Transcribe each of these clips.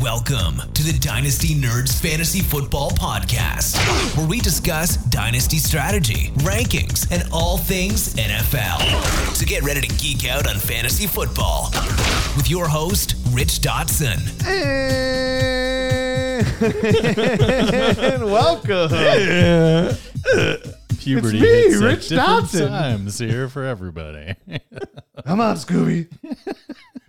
Welcome to the Dynasty Nerds Fantasy Football Podcast, where we discuss dynasty strategy, rankings, and all things NFL. So get ready to geek out on fantasy football with your host, Rich Dotson. and welcome. Puberty It's me, hits at Rich different Dotson. times here for everybody. Come on, Scooby.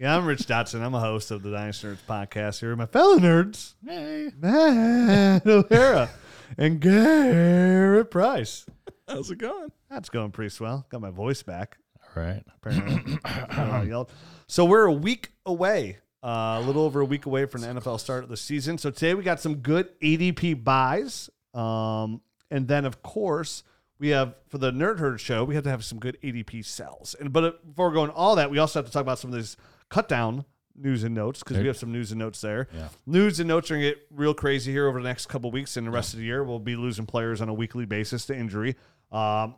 Yeah, I'm Rich Dotson. I'm a host of the Dynasty Nerds podcast here with my fellow nerds, hey. Matt O'Hara and Garrett Price. How's it going? That's going pretty swell. Got my voice back. All right. Apparently. I yelled. so we're a week away, uh, a little over a week away from the NFL start of the season. So today we got some good ADP buys. Um, and then, of course, we have for the Nerd Herd show, we have to have some good ADP sells. And but uh, before going all that, we also have to talk about some of these cut down news and notes because we have some news and notes there. Yeah. News and notes are gonna get real crazy here over the next couple weeks, and the rest of the year we'll be losing players on a weekly basis to injury. Um,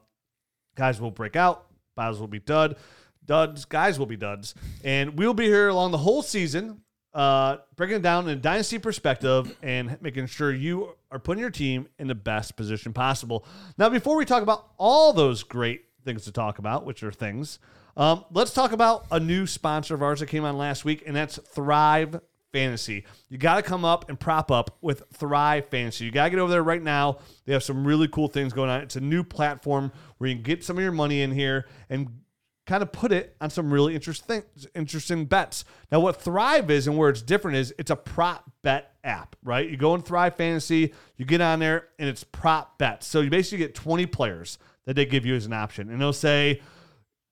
guys will break out, battles will be dud, duds, guys will be duds, and we'll be here along the whole season, uh, breaking it down in a dynasty perspective and making sure you are putting your team in the best position possible. Now, before we talk about all those great things to talk about, which are things, um, let's talk about a new sponsor of ours that came on last week, and that's Thrive Fantasy. You got to come up and prop up with Thrive Fantasy. You got to get over there right now. They have some really cool things going on. It's a new platform where you can get some of your money in here and kind of put it on some really interesting interesting bets. Now, what Thrive is and where it's different is it's a prop bet app, right? You go in Thrive Fantasy, you get on there, and it's prop bets. So you basically get 20 players that they give you as an option, and they'll say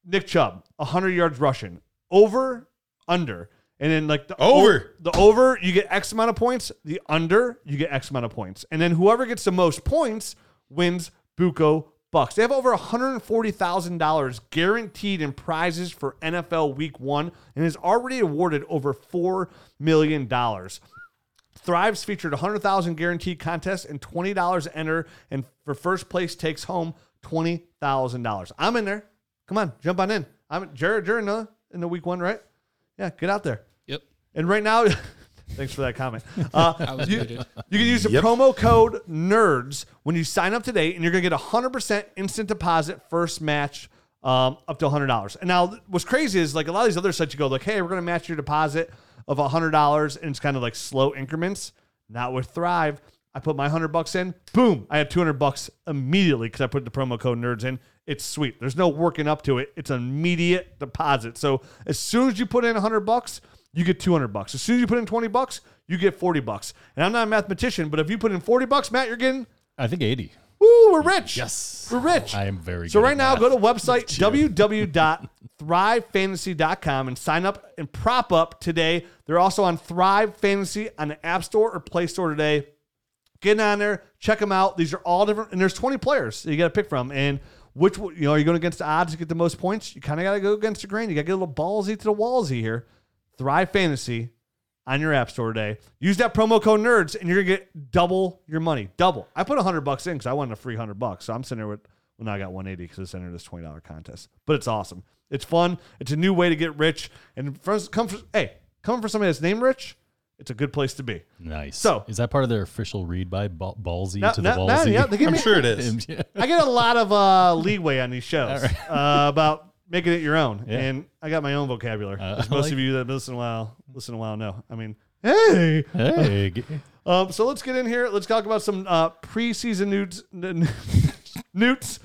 Nick Chubb, 100 yards rushing, over, under. And then like the Over. the over, you get X amount of points. The under, you get X amount of points. And then whoever gets the most points wins Buco Bucks. They have over $140,000 guaranteed in prizes for NFL Week One, and has already awarded over $4 million. Thrive's featured 100,000 guaranteed contests and $20 enter, and for first place takes home $20,000. I'm in there. Come on, jump on in. I'm Jared. You're in the in the week one, right? Yeah, get out there. Yep. And right now, thanks for that comment. Uh, I was you, you can use the promo code NERDS when you sign up today, and you're going to get a 100% instant deposit first match um, up to $100. And now, what's crazy is like a lot of these other sites, you go like, hey, we're going to match your deposit of $100, and it's kind of like slow increments. Not with Thrive. I put my 100 bucks in, boom, I have 200 bucks immediately because I put the promo code NERDS in. It's sweet. There's no working up to it. It's an immediate deposit. So as soon as you put in 100 bucks, you get 200 bucks. As soon as you put in 20 bucks, you get 40 bucks. And I'm not a mathematician, but if you put in 40 bucks, Matt, you're getting I think 80. woo, we're rich. Yes. We're rich. I am very So right now, math. go to website www.thrivefantasy.com and sign up and prop up today. They're also on Thrive Fantasy on the App Store or Play Store today. Get on there, check them out. These are all different, and there's 20 players that you got to pick from. And which one- you know, are you going against the odds to get the most points? You kind of got to go against the grain. You got to get a little ballsy to the wallsy here. Thrive Fantasy on your app store today. Use that promo code NERDS, and you're gonna get double your money. Double. I put 100 bucks in because I wanted a free 100 bucks. So I'm sitting there with well, now I got 180 because it's entered this $20 contest. But it's awesome. It's fun. It's a new way to get rich. And for, come for hey, coming for somebody that's named Rich, it's a good place to be. Nice. So- is that part of their official read by Ball- Ballsy Now- to the now- now, Ballsy? yeah, they give I'm me, sure it is. Yeah. I get a lot of uh, leeway on these shows uh, about making it your own, Yeah. and I got my own vocabulary. Uh, as most like of you that listen a while, listen a while know. I mean, hey, Hey, Um, so let's get in here. Let's talk about some uh, preseason nudes. n- newts.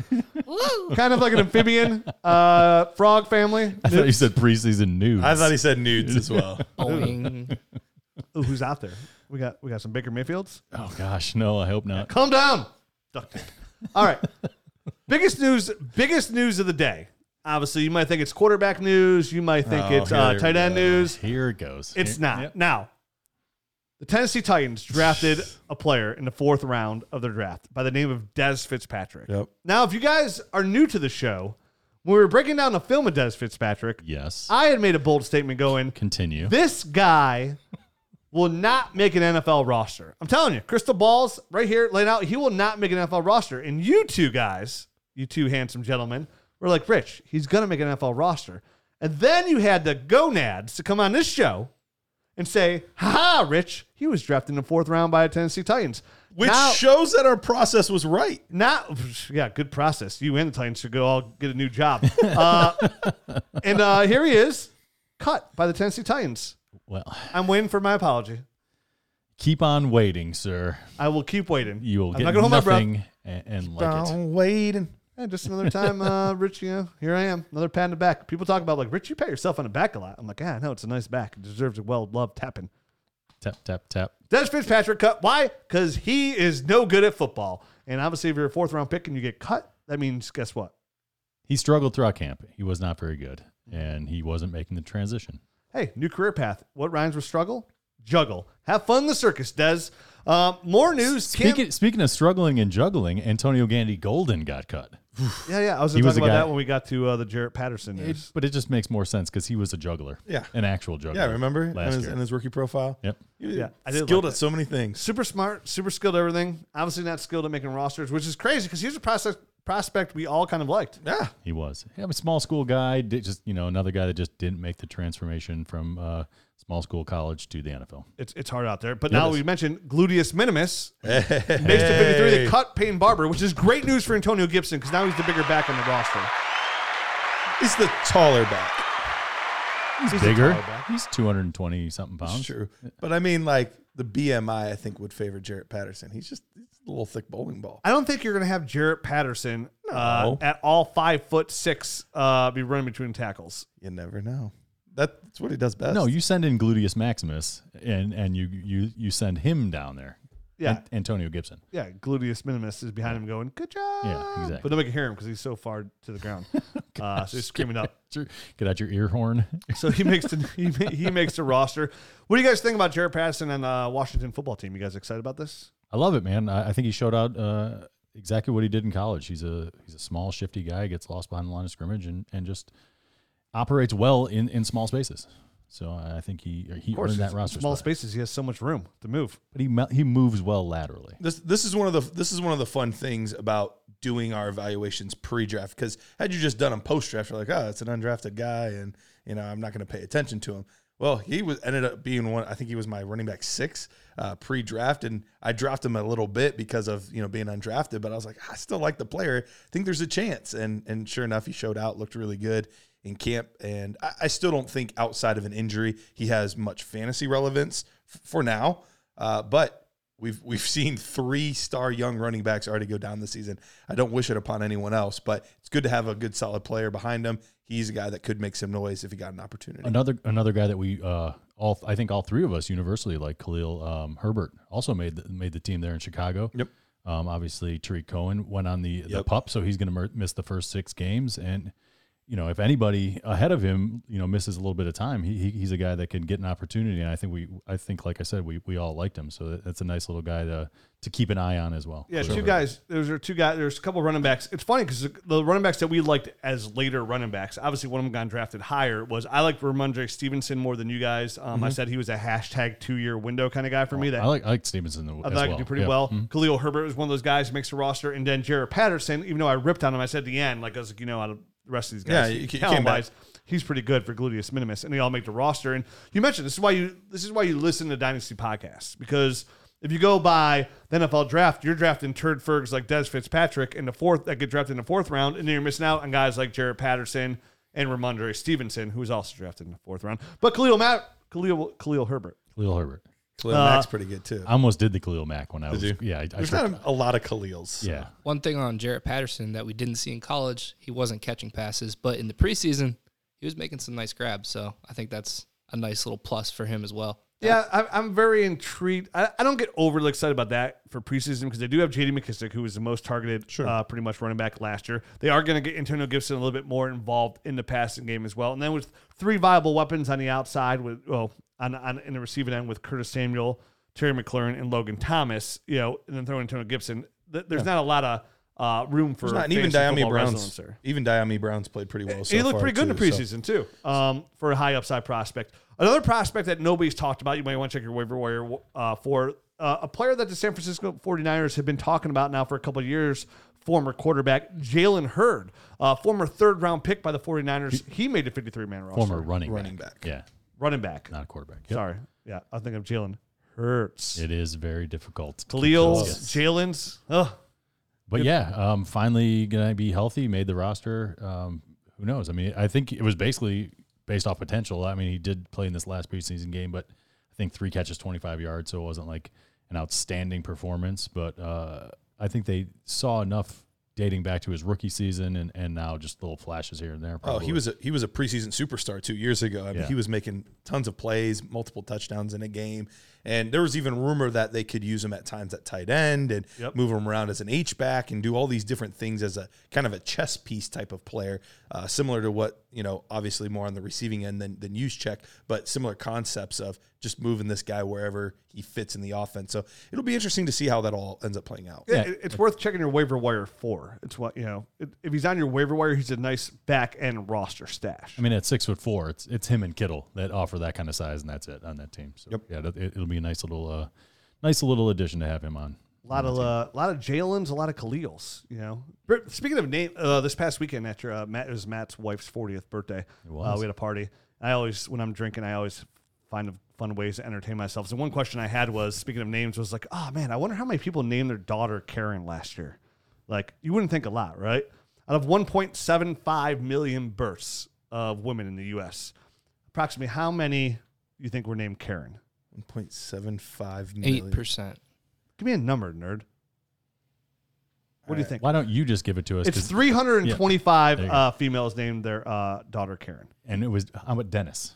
kind of like an amphibian uh, frog family. I thought you said preseason nudes. I thought he said nudes as well. Ooh, who's out there? We got we got some Baker Mayfields. Oh gosh, no, I hope not. Calm down. Duct tape. All right. biggest news. Biggest news of the day. Obviously, you might think it's quarterback news. You might think Oh, it's uh, tight end news. Here it goes. It's Here- not. Yep. Now, the Tennessee Titans drafted a player in the fourth round of their draft by the name of Dez Fitzpatrick. Yep. Now, if you guys are new to the show, when we were breaking down the film of Dez Fitzpatrick, Yes. I had made a bold statement going, Continue. this guy will not make an NFL roster. I'm telling you, crystal balls right here laid out. He will not make an NFL roster. And you two guys, you two handsome gentlemen, were like, Rich, he's going to make an NFL roster. And then you had the gonads to come on this show and say, "Ha ha, Rich, he was drafted in the fourth round by the Tennessee Titans." Which now, shows that our process was right. now, yeah, good process. You and the Titans should go all get a new job. uh, and uh, here he is, cut by the Tennessee Titans. Well, I'm waiting for my apology. keep on waiting, sir. I will keep waiting. You will I'm get not gonna hold my breath. nothing and, and like it. Down waiting. Yeah, just another time, uh, Rich. You know, here I am, another pat in the back. People talk about like Rich, you pat yourself on the back a lot. I'm like, yeah, no, it's a nice back. It deserves a well loved tapping. Tap tap tap. Dez Fitzpatrick cut. Why? Because he is no good at football. And obviously, if you're a fourth round pick and you get cut, that means guess what? He struggled throughout camp. He was not very good, and he wasn't making the transition. Hey, new career path. What rhymes with struggle? Juggle. Have fun in the circus, Dez. Um, more news. Cam- Speaking, speaking of struggling and juggling, Antonio Gandy Golden got cut. yeah, yeah. I was He going was about guy- that when we got to uh, the Jaret Patterson It- but it just makes more sense because he was a juggler. Yeah. An actual juggler. Yeah, remember in last his, year. in his rookie profile. Yep. Yeah, I did skilled like at so many things. super smart, super skilled at everything. Obviously, not skilled at making rosters, which is crazy because he's a prospect, prospect we all kind of liked. Yeah, He was. Yeah, a small school guy. Did just you know another guy that just didn't make the transformation from uh, small school college to the NFL. It's, it's hard out there. But Yeah, now we mentioned gluteus minimus. makes the 53. They cut Peyton Barber, which is great news for Antonio Gibson because now he's the bigger back on the roster. he's the taller back. He's, He's a bigger. taller back. He's two hundred and twenty something That's pounds. true. But I mean, like the BMI, I think would favor Jaret Patterson. He's just he's a little thick bowling ball. I don't think you're going to have Jaret Patterson uh, No. at all five foot six uh, be running between tackles. You never know. That's what he does best. No, you send in Gluteus Maximus, and and you you you send him down there. Yeah. An- Antonio Gibson. Yeah, gluteus minimus is behind him going, good job. Yeah, exactly. But nobody can hear him because he's so far to the ground. uh, so he's screaming up. Get your- Get out your ear horn. So he makes the he, ma- he makes the roster. What do you guys think about Jaret Patterson and uh, Washington football team? You guys excited about this? I love it, man. I, I think he showed out uh, exactly what he did in college. He's a he's a small, shifty guy, gets lost behind the line of scrimmage, and, and just operates well in, in small spaces. So I think he he Of course, earned that roster small spot. spaces. He has so much room to move. but he he moves well laterally. this this is one of the this is one of the fun things about doing our evaluations pre-draft because had you just done them post-draft, you're like, oh, it's an undrafted guy, and you know I'm not going to pay attention to him. Well, he was ended up being one. I think he was my running back six uh, pre-draft, and I drafted him a little bit because of you know being undrafted. But I was like, I still like the player. I think there's a chance, and and sure enough, he showed out, looked really good in camp, and I, I still don't think outside of an injury he has much fantasy relevance f- for now. Uh, but We've we've seen three star young running backs already go down this season. I don't wish it upon anyone else, but it's good to have a good solid player behind him. He's a guy that could make some noise if he got an opportunity. Another another guy that we uh all I think all three of us universally like Khalil um, Herbert also made the, made the team there in Chicago. Yep. Um, obviously Tarik Cohen went on the the pup, so he's going to miss the first six games. And you know, if anybody ahead of him, you know, misses a little bit of time, he, he he's a guy that can get an opportunity. And I think we I think like I said, we we all liked him, so that's a nice little guy to to keep an eye on as well. Yeah, two guys. Those are two guys. There's a couple running backs. It's funny because the running backs that we liked as later running backs, obviously one of them got drafted higher. Was I liked Rhamondre Stevenson more than you guys? Um, I said he was a hashtag two year window kind of guy for me. That I like I like Stevenson I as thought I well. could do pretty Yeah. well. Mhm. Khalil Herbert was one of those guys who makes the roster, and then Jaret Patterson. Even though I ripped on him, I said at the end, like I was like, you know, of the rest of these Yeah, guys, you- you came talent-wise, he's pretty good for gluteus minimus, and they all make the roster. And you mentioned this is why you this is why you listen to Dynasty podcasts because. If you go by the NFL draft, you're drafting turd Fergs like Dez Fitzpatrick in the fourth that get drafted in the fourth round, and then you're missing out on guys like Jaret Patterson and Rhamondre Stevenson, who was also drafted in the fourth round. But Khalil Matt, Khalil Khalil Herbert, Khalil Herbert. Khalil Uh, Mack's pretty good too. I almost did the Khalil Mack when I was you? yeah. I, I There's tried- not a lot of Khalils. yeah. One thing on Jaret Patterson that we didn't see in college, he wasn't catching passes, but in the preseason, he was making some nice grabs. So I think that's a nice little plus for him as well. Yeah, I, I'm very intrigued. I, I don't get overly excited about that for preseason because they do have J.D. McKissic, who was the most targeted, uh, pretty much running back last year. They are going to get Antonio Gibson a little bit more involved in the passing game as well. And then with three viable weapons on the outside, with well, on, on in the receiving end with Curtis Samuel, Terry McLaurin, and Logan Thomas, you know, and then throwing Antonio Gibson, th- there's not a lot of uh, room for not, and even Dyami Brown's resonance even Dyami Brown's played pretty well. So he looked pretty good in the too, so- preseason too, um, for a high upside prospect. Another prospect that nobody's talked about, you might want to check your waiver wire uh, for uh, a player that the San Francisco 49ers have been talking about now for a couple of years. Former quarterback Jalen Hurd, uh, former third round pick by the 49ers. He made a 53 man roster. Former running Running back. back. Yeah. Running back. not a quarterback. Yep. Sorry. Yeah, I think I'm Jalen Hurts. It is very difficult. to keep Khalil's. Jalen's. Ugh. But yeah, um, finally gonna be healthy. Made the roster. Um, who knows? I mean, I think it was basically based off potential. I mean, he did play in this last preseason game, but I think three catches, twenty five yards, so it wasn't like an outstanding performance. But uh, I think they saw enough dating back to his rookie season and, and now just little flashes here and there. Oh, he was a he was a preseason superstar two years ago. I mean, Yeah. he was making tons of plays, multiple touchdowns in a game, and there was even rumor that they could use him at times at tight end and Yep. move him around as an H back and do all these different things as a kind of a chess piece type of player, uh, similar to what you know, obviously more on the receiving end than than Juszczyk, but similar concepts of just moving this guy wherever he fits in the offense. So it'll be interesting to see how that all ends up playing out. Yeah, it- it's worth checking your waiver wire for. It's what you know. If he's on your waiver wire, he's a nice back end roster stash. I mean, at six foot four, it's it's him and Kittle that offer that kind of size, and that's it on that team. So Yep. yeah, it, it'll be a nice little, uh, nice little addition to have him on. A lot of uh, a lot of Jalen's, a lot of Khalil's. You know. Speaking of name, uh, this past weekend after uh, Matt it was Matt's wife's 40th birthday, It was. Uh, we had a party. I always, when I'm drinking, I always find fun ways to entertain myself. So one question I had was, speaking of names, was like, oh man, I wonder how many people named their daughter Karen last year. Like you wouldn't think a lot, right? Out of 1.75 million births of women in the U.S., approximately how many you think were named Karen? 1.75 Eight million. percent. Give me a number, nerd. What do you Alright. think? Why don't you just give it to us? It's 'cause- 325 There you go. uh, females named their uh, daughter Karen. and it was how about Dennis?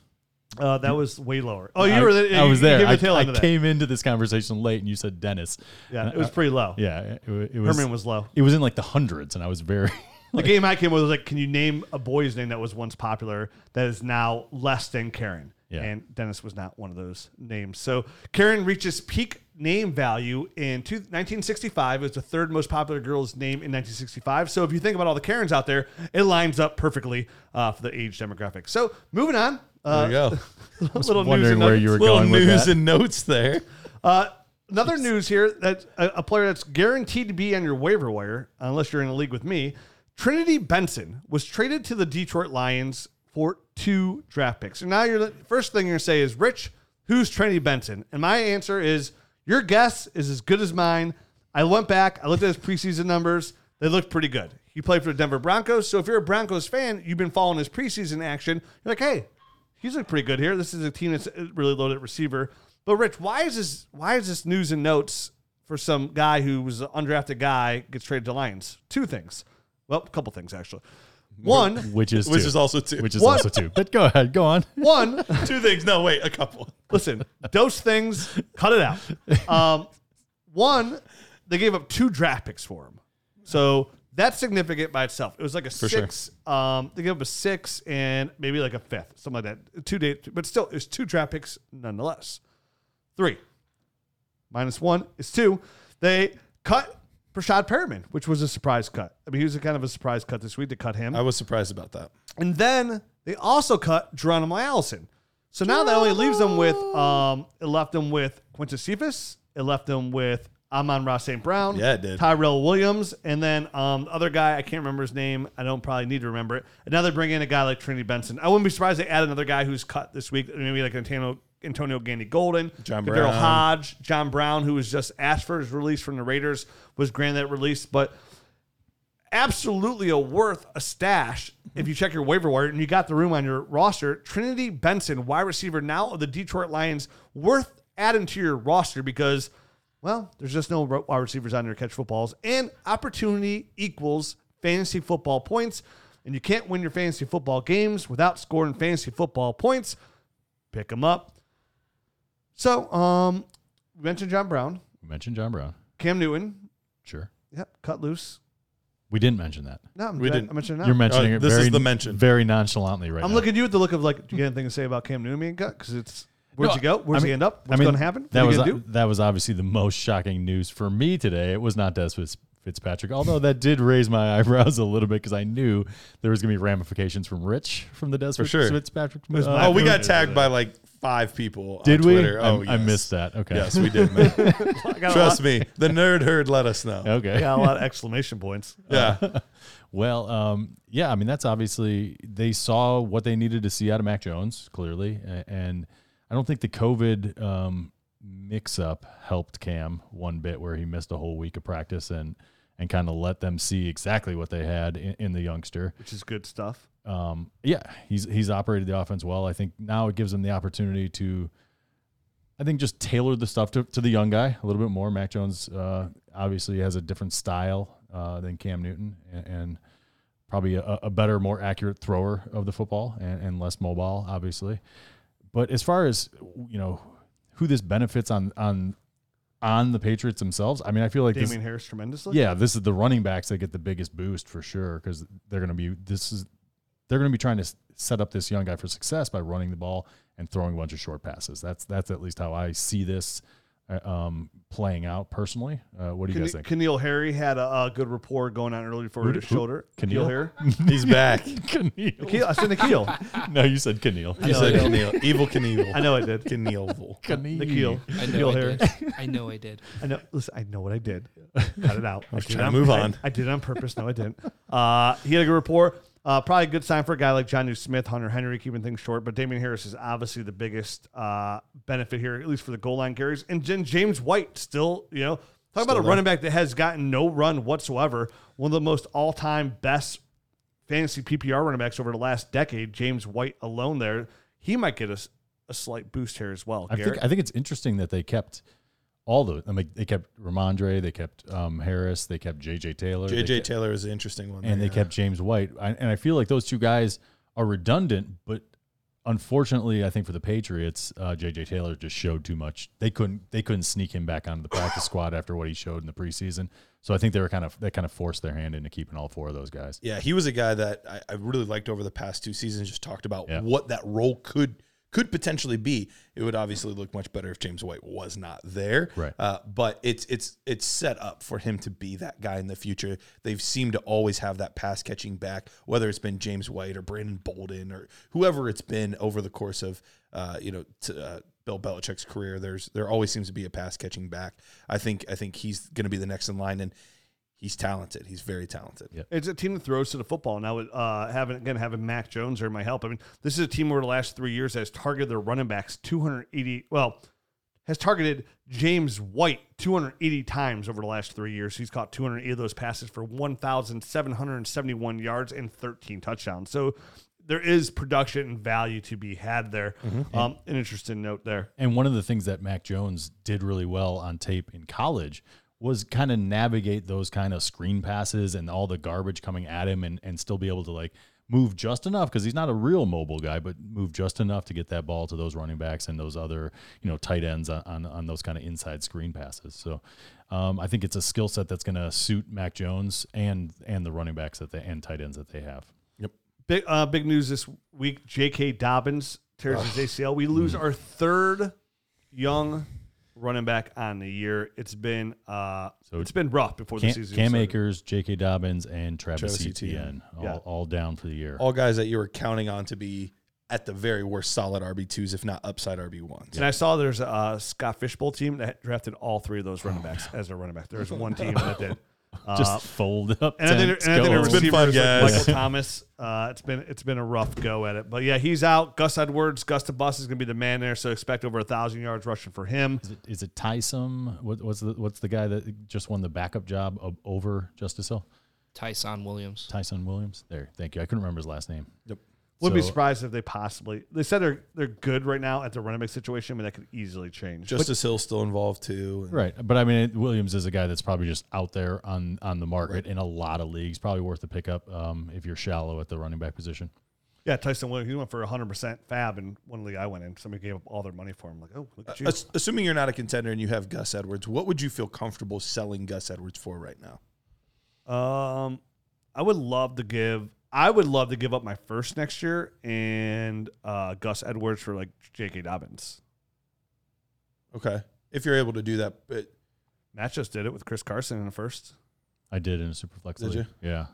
Uh, that was way lower. Oh, you I, were. The, I you- was you there. gave I, the tail I end of that. came into this conversation late, and you said Dennis. Yeah, And it was I- pretty low. Yeah, it, wa- it was. Herman was low. It was in like the hundreds, and I was very. The game I came with was like, can you name a boy's name that was once popular that is now less than Karen? Yeah. And Dennis was not one of those names. So Karen reaches peak name value in two, 1965. It was the third most popular girl's name in 1965. So if you think about all the Karens out there, it lines up perfectly uh, for the age demographic. So moving on. Uh, There you go. little news wondering and where you were Little going with news that. and notes there. Uh, another news here that a, a player that's guaranteed to be on your waiver wire, unless you're in a league with me, Trinity Benson was traded to the Detroit Lions for two draft picks. And now you're the first thing you're gonna say is, Rich, who's Trinity Benson? And my answer is, your guess is as good as mine. I went back, I looked at his preseason numbers. They looked pretty good. He played for the Denver Broncos. So if you're a Broncos fan, you've been following his preseason action. You're like, hey, he's looked pretty good here. This is a team that's really loaded receiver. But Rich, why is this why is this news and notes for some guy who was an undrafted guy gets traded to Lions? Two things. Well, a couple things actually. One, which is Which two. is also two. which is What? also two. But go ahead, go on. one, Two things. No, wait, a couple. listen, those things, cut it out. Um, one, they gave up two draft picks for him. So that's significant by itself. It was like a sure. six. Um, they gave up a six and maybe like a fifth, something like that. Two day, but still, it's two draft picks nonetheless. Three minus one is two. They cut Breshad Perriman, which was a surprise cut. I mean, he was a kind of a surprise cut this week. to cut him. I was surprised about that. And then they also cut Geronimo Allison. So now that only leaves them with um it left them with Quintez Cephus, it left them with Amon-Ra St. Brown, Yeah, it did. Tyrell Williams, and then um the other guy, I can't remember his name. I don't probably need to remember it. And now they bring in a guy like Trinity Benson. I wouldn't be surprised they add another guy who's cut this week, maybe like Antonio Antonio Gandy Golden, John Brown. Hodge, John Brown, who was just asked for his release from the Raiders, was granted that release, but absolutely a worth a stash if you check your waiver wire and you got the room on your roster. Trinity Benson, wide receiver now of the Detroit Lions, worth adding to your roster because, well, there's just no wide receivers on there to catch footballs, and opportunity equals fantasy football points. And you can't win your fantasy football games without scoring fantasy football points. Pick them up. So, um, we mentioned John Brown, We mentioned John Brown. Cam Newton. Sure. Yep, cut loose. We didn't mention that. No, I'm, We I, didn't. I mentioned it now. You're mentioning Oh, it this very, is the mention. very nonchalantly right I'm now. looking at you with the look of like, do you get anything to say about Cam Newton being cut? Because it's where'd No, you go? Where's I he mean- end up? I What's mean, going to happen? That what was are you gonna do? that was obviously the most shocking news for me today. It was not Dez Fitz- Fitzpatrick, although that did raise my eyebrows a little bit because I knew there was going to be ramifications from Rich from the Dez For Fitz- sure. Fitzpatrick. was uh, Oh, we got tagged by like five people. did on we? Twitter. I, Oh, I missed that. Okay. Yes, we did. Man. I got, a Trust me, the nerd herd let us know. Okay. I got a lot of exclamation points. Yeah, Well, um, yeah, I mean that's obviously they saw what they needed to see out of Mac Jones clearly, and I don't think the COVID um, mix-up helped Cam one bit, where he missed a whole week of practice and and kind of let them see exactly what they had in, in the youngster. which is good stuff. Um, yeah, he's he's operated the offense well. I think now it gives him the opportunity to, I think, just tailor the stuff to, to the young guy a little bit more. Mac Jones uh, obviously has a different style uh, than Cam Newton, and, and probably a, a better, more accurate thrower of the football, and, and less mobile, obviously. But as far as you know, who this benefits on on on the Patriots themselves, I mean, I feel like this, Damien Harris tremendously. yeah, this is the running backs that get the biggest boost for sure because they're going to be this is they're going to be trying to set up this young guy for success by running the ball and throwing a bunch of short passes. That's that's at least how I see this uh, um, playing out personally. Uh, what do you guys think? Keneal Harry had a, a good rapport going on early for Who his who- shoulder. Keneal? Harry. He's back. Keneal. Nikhil, I said Nikhil. No, you said Keneal. You know said I Knievel. Evil Knievel. I know I did. Knievel. Nikhil. I Nikhil know I Harry. did. I know I did. I know. Listen, I know what I did. Cut it out. I was did trying to move I- on. I, did it on purpose. No, I didn't. Uh, he had a good rapport. Uh, probably a good sign for a guy like Jonnu Smith, Hunter Henry, keeping things short. But Damien Harris is obviously the biggest uh, benefit here, at least for the goal line carries. And then James White still, you know, talk about a running back that has gotten no run whatsoever. One of the most all-time best fantasy PPR running backs over the last decade. James White alone there, he might get us a, slight boost here as well. I Garrett. think I think it's interesting that they kept all the. I mean, they kept Rhamondre, they kept um, Harris, they kept J.J. Taylor, JJ kept- Taylor is an interesting one. and they kept James White. I, and I feel like those two guys are redundant, but unfortunately, I think for the Patriots, uh, JJ Taylor just showed too much. They couldn't they couldn't sneak him back onto the practice squad after what he showed in the preseason. So I think they were kind of they kind of forced their hand into keeping all four of those guys. Yeah, he was a guy that I, I really liked over the past two seasons. Just talked about Yeah. what that role could could potentially be. It would obviously look much better if James White was not there. Right. Uh, but it's it's it's set up for him to be that guy in the future. They've seemed to always have that pass catching back, whether it's been James White or Brandon Bolden or whoever it's been over the course of uh, you know to, uh, Bill Belichick's career. There's there always seems to be a pass catching back. I think I think he's going to be the next in line and. He's talented. He's very talented. Yeah. It's a team that throws to the football. Now, uh, having again having Mac Jones there my help. I mean, this is a team over the last three years has targeted their running backs 280. Well, has targeted James White 280 times over the last three years. He's caught 280 of those passes for 1,771 yards and 13 touchdowns. So there is production and value to be had there. Um, an interesting note there. And one of the things that Mac Jones did really well on tape in college was kind of navigate those kind of screen passes and all the garbage coming at him and, and still be able to like move just enough because he's not a real mobile guy, but move just enough to get that ball to those running backs and those other, you know, tight ends on, on, on those kind of inside screen passes. So um, I think it's a skill set that's going to suit Mac Jones and and the running backs that they and tight ends that they have. Yep. Big uh, big news this week: J.K. Dobbins tears his ACL. We lose our third young running back on the year. It's been uh, So it's been rough before the season. Cam started. Akers, J.K. Dobbins, and Travis, Travis Etienne, Etienne. all, Yeah. all down for the year. all guys that you were counting on to be at the very worst solid RB twos, if not upside RB ones. And I saw there's a Scott Fish Bowl team that drafted all three of those running backs as their running back. There's one team that did. Uh, Just fold up. and I think, tents, and I think go. It's been fun, receivers like. Michael Thomas. Uh, it's been it's been a rough go at it, but yeah, he's out. Gus Edwards, Gus the Bus is going to be the man there, so expect over a thousand yards rushing for him. Is it, is it Ty'Son? What, what's the what's the guy that just won the backup job of, over Justice Hill? Ty'Son Williams. Ty'Son Williams. There, thank you. I couldn't remember his last name. Yep. Wouldn't be surprised if they possibly. They said they're they're good right now at the running back situation, but that could easily change. Justice Hill's still involved too. and- Right, but I mean, Williams is a guy that's probably just out there on on the market in a lot of leagues. Probably worth a pickup um, if you're shallow at the running back position. yeah, Ty'Son Williams. He went for 100 percent fab in one league I went in. Somebody gave up all their money for him. Like, oh, look at you. Ass- assuming you're not a contender and you have Gus Edwards, what would you feel comfortable selling Gus Edwards for right now? Um, I would love to give. I would love to give up my first next year and uh, Gus Edwards for like J.K. Dobbins. Okay, if you're able to do that, but Matt just did it with Chris Carson in the first. I did in a super flex Did league. Yeah,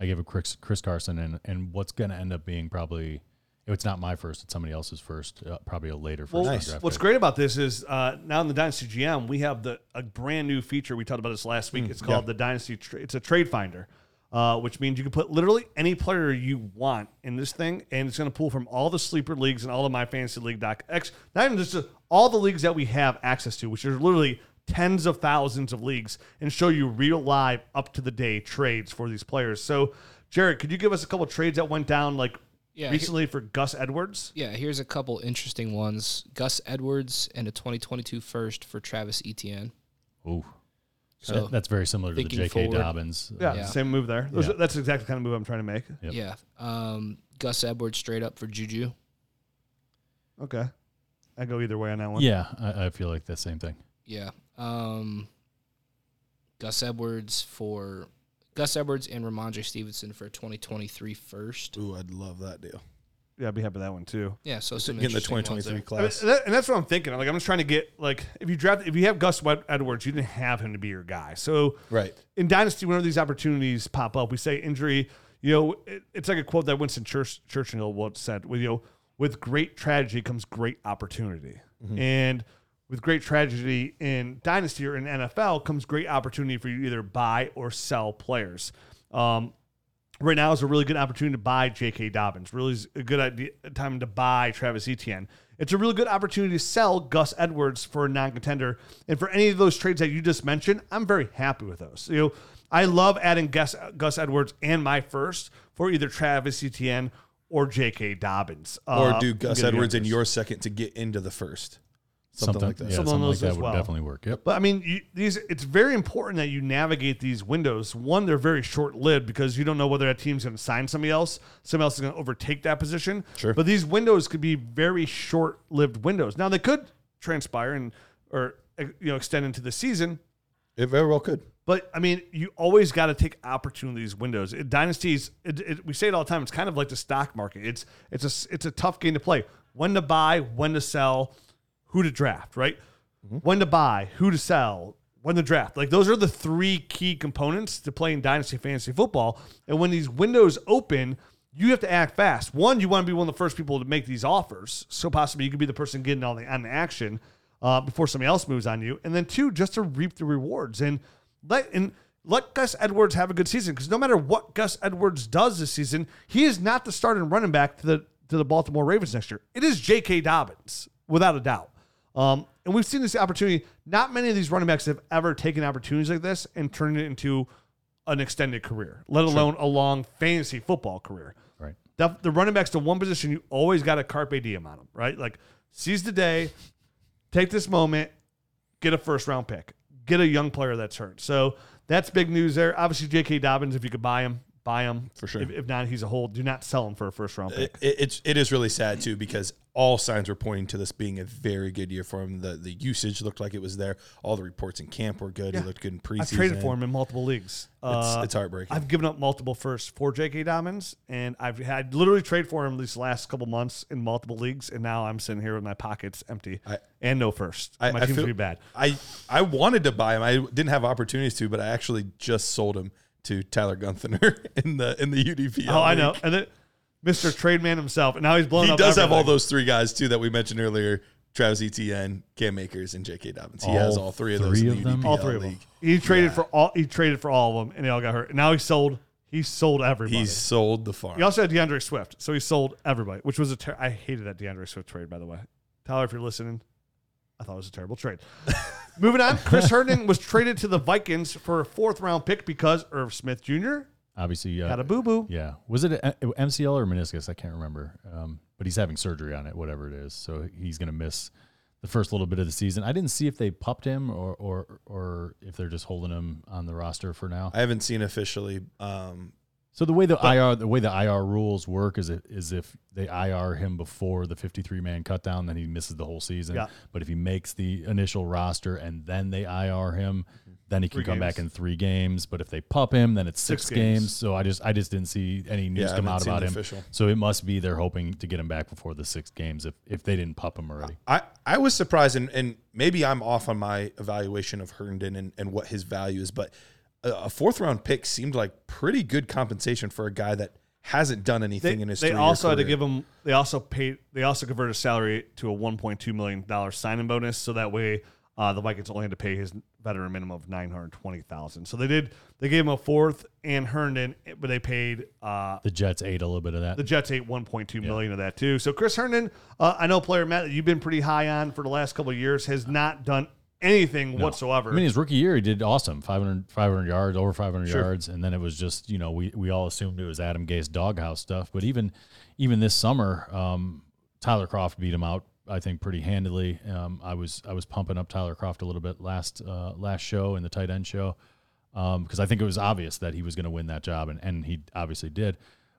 I gave a Chris Chris Carson and and what's going to end up being probably. If it's not my first, it's somebody else's first. Uh, probably a later first Well, round Nice. draft what's pick. great about this is uh, now in the Dynasty GM we have the a brand new feature. We talked about this last week. it's called the Dynasty. Tra- it's a trade finder. Uh, which means you can put literally any player you want in this thing, and it's going to pull from all the sleeper leagues and all the My Fantasy League doc X, not even just uh, all the leagues that we have access to, which are literally tens of thousands of leagues, and show you real live up to the day trades for these players. So, Jared, could you give us a couple trades that went down like Yeah, recently for Gus Edwards? Yeah, here's a couple interesting ones. Gus Edwards and a 2022 first for Travis Etienne. Ooh, So That- that's very similar to the thinking J.K. forward. Dobbins. Yeah, Yeah. same move there. Those Yeah. That's exactly the kind of move I'm trying to make. Yep. yeah, um, Gus Edwards straight up for Juju. Okay. I go either way on that one. Yeah, I, I feel like the same thing. Yeah. Um, Gus Edwards for Gus Edwards and Rhamondre Stevenson for a 2023 first. Ooh, I'd love that deal. Yeah, I'd be happy with that one too. Yeah, so some Getting the interesting ones 2023 there. I mean, class. and, that- and that's what I'm thinking. I'm Like I'm just trying to get like if you draft if you have Gus Wed- Edwards, you didn't have him to be your guy. So Right. in dynasty, whenever these opportunities pop up, we say injury. You know, it, it's like a quote that Winston Church, Churchill once said: "With you know, with great tragedy comes great opportunity, and with great tragedy in dynasty or in NFL comes great opportunity for you to either buy or sell players." Um, right now is a really good opportunity to buy J.K. Dobbins. Really is a good idea, time to buy Travis Etienne. It's a really good opportunity to sell Gus Edwards for a non-contender. And for any of those trades that you just mentioned, I'm very happy with those. You know, I love adding Gus, Gus Edwards and my first for either Travis Etienne or J.K. Dobbins. Or Uh, do Gus Edwards in your second to get into the first. Something, like that. Yeah, Something something, like that would well. definitely work. Yep. But I mean, you, these it's very important that you navigate these windows. One, they're very short lived because you don't know whether that team's going to sign somebody else, somebody else is going to overtake that position. Sure. But these windows could be very short lived windows. Now they could transpire and or you know extend into the season. It very well could. But I mean, you always got to take opportunities windows. It, dynasties, it, it, we say it all the time. It's kind of like the stock market. It's it's a it's a tough game to play. When to buy, when to sell, who to draft, right? When to buy, who to sell, when to draft. Like those are the three key components to playing dynasty fantasy football. And when these windows open, you have to act fast. One, you want to be one of the first people to make these offers, so possibly you could be the person getting on the on the action uh, before somebody else moves on you. And then two, just to reap the rewards and let and let Gus Edwards have a good season because no matter what Gus Edwards does this season, he is not the starting running back to the to the Baltimore Ravens next year. It is J.K. Dobbins without a doubt. Um, and we've seen this opportunity. Not many of these running backs have ever taken opportunities like this and turned it into an extended career, let alone a long fantasy football career. Right. The, the running backs, the one position you always got a carpe diem on them, right? Like seize the day, take this moment, get a first round pick, get a young player that's hurt. So that's big news there. Obviously, J.K. Dobbins, if you could buy him, buy him For sure. If, if not, he's a hold. Do not sell him for a first round pick. It, it, it's it is really sad too because all signs were pointing to this being a very good year for him. The the usage looked like it was there. All the reports in camp were good. Yeah. He looked good in preseason. I've traded for him in multiple leagues. It's, Uh, it's heartbreaking. I've given up multiple firsts for J.K. Dobbins, and I've had literally traded for him these last couple months in multiple leagues, and now I'm sitting here with my pockets empty I- and no first. I, my I team's feel pretty bad. I I wanted to buy him. I didn't have opportunities to, but I actually just sold him to Tyler Gunther in the in the UDP. Oh, I know. And then Mr. Trade Man himself, and now he's blown He up. He does have all those three guys too that we mentioned earlier: Travis Etienne, Cam Akers, and J.K. Dobbins. He has All all three of those three in the of them? UDPL all three of them. league. He traded Yeah. for all. He traded for all of them, and they all got hurt. And now he sold. He sold everybody. He sold the farm. he also had D'Andre Swift, so he sold everybody, which was a. Ter- I hated that D'Andre Swift trade, by the way. Tyler, if you're listening, I thought it was a terrible trade. Moving on, Chris Herndon was traded to the Vikings for a fourth round pick because Irv Smith Jr. Obviously, uh, got a boo boo. yeah. Was it a, a- MCL or meniscus? I can't remember. Um, but he's having surgery on it, whatever it is. So he's going to miss the first little bit of the season. I didn't see if they pupped him or or or if they're just holding him on the roster for now. I haven't seen officially. Um, So the way the IR the way the IR rules work is it is if they IR him before the 53 man cut down, then he misses the whole season. Yeah. But if he makes the initial roster and then they IR him, then he can Three come games. back in three games. But if they pup him, then it's six, Six games. games. So I just I just didn't see any news Yeah, come out about him. official. So it must be they're hoping to get him back before the six games if if they didn't pup him already. I, I was surprised, and, and maybe I'm off on my evaluation of Herndon and, and what his value is, but a, a fourth round pick seemed like pretty good compensation for a guy that hasn't done They, anything in his. they three-year also had to career. give him. They also paid. They also converted his salary to a 1.2 million dollar signing bonus, so that way uh, the Vikings only had to pay his veteran minimum of nine hundred twenty thousand. So they did. They gave him a fourth and Herndon, but they paid uh, The Jets ate a little bit of that. the Jets ate one point two million of that too. So Chris Herndon, uh, I know player Matt that you've been pretty high on for the last couple of years, has not done anything whatsoever. I mean, his rookie year, he did awesome 500, 500 yards, over 500 yards. And then it was just, you know, we, we all assumed it was Adam Gase doghouse stuff. But even even this summer, um, Tyler Kroft beat him out, I think, pretty handily. Um, I was I was pumping up Tyler Kroft a little bit last uh, last show in the tight end show because I think it was obvious that he was going to win that job, and, and he obviously did.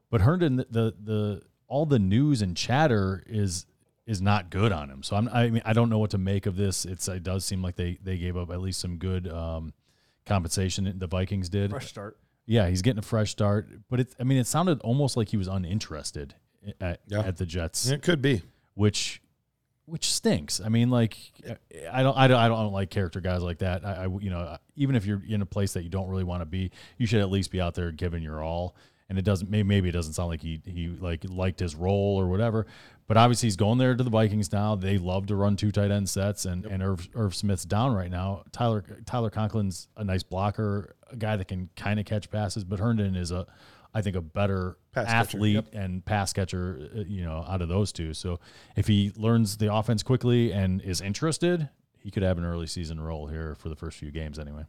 But Herndon, the, the the all the news and chatter is is not good on him. So I'm, I mean, I don't know what to make of this. It's it does seem like they they gave up at least some good um, compensation. The Vikings did. fresh start. Yeah, he's getting a fresh start. But it, I mean, it sounded almost like he was uninterested at, Yeah. at the Jets, It could be. which which stinks. I mean, like I don't I don't I don't like character guys like that. I, I you know even if you're in a place that you don't really want to be, you should at least be out there giving your all. And it doesn't maybe, maybe it doesn't sound like he he like liked his role or whatever. But obviously he's going there to the Vikings now. They love to run two tight end sets, and and Irv, Irv Smith's down right now. Tyler Tyler Conklin's a nice blocker, a guy that can kind of catch passes, but Herndon is a I think a better Pass catcher, athlete yep. and pass catcher, uh, you know, out of those two. So if he learns the offense quickly and is interested, he could have an early season role here for the first few games anyway.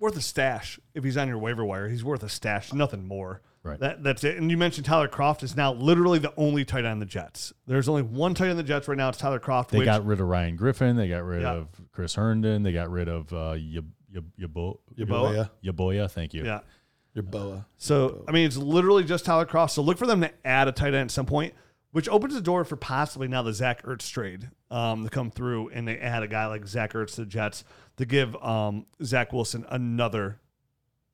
Worth a stash if he's on your waiver wire. He's worth a stash, nothing more. Right. That that's it. And you mentioned Tyler Kroft is now literally the only tight end on the Jets. There's only one tight end on the Jets right now. It's Tyler Kroft. They which, got rid of Ryan Griffin. They got rid Yeah. of Chris Herndon. They got rid of uh, Yab- Yab- Yabo- Yaboa. Yaboya. Thank you. yeah. Your boa. So I mean, it's literally just Tyler Kroft. So look for them to add a tight end at some point, which opens the door for possibly now the Zach Ertz trade um, to come through, and they add a guy like Zach Ertz to the Jets to give um, Zach Wilson another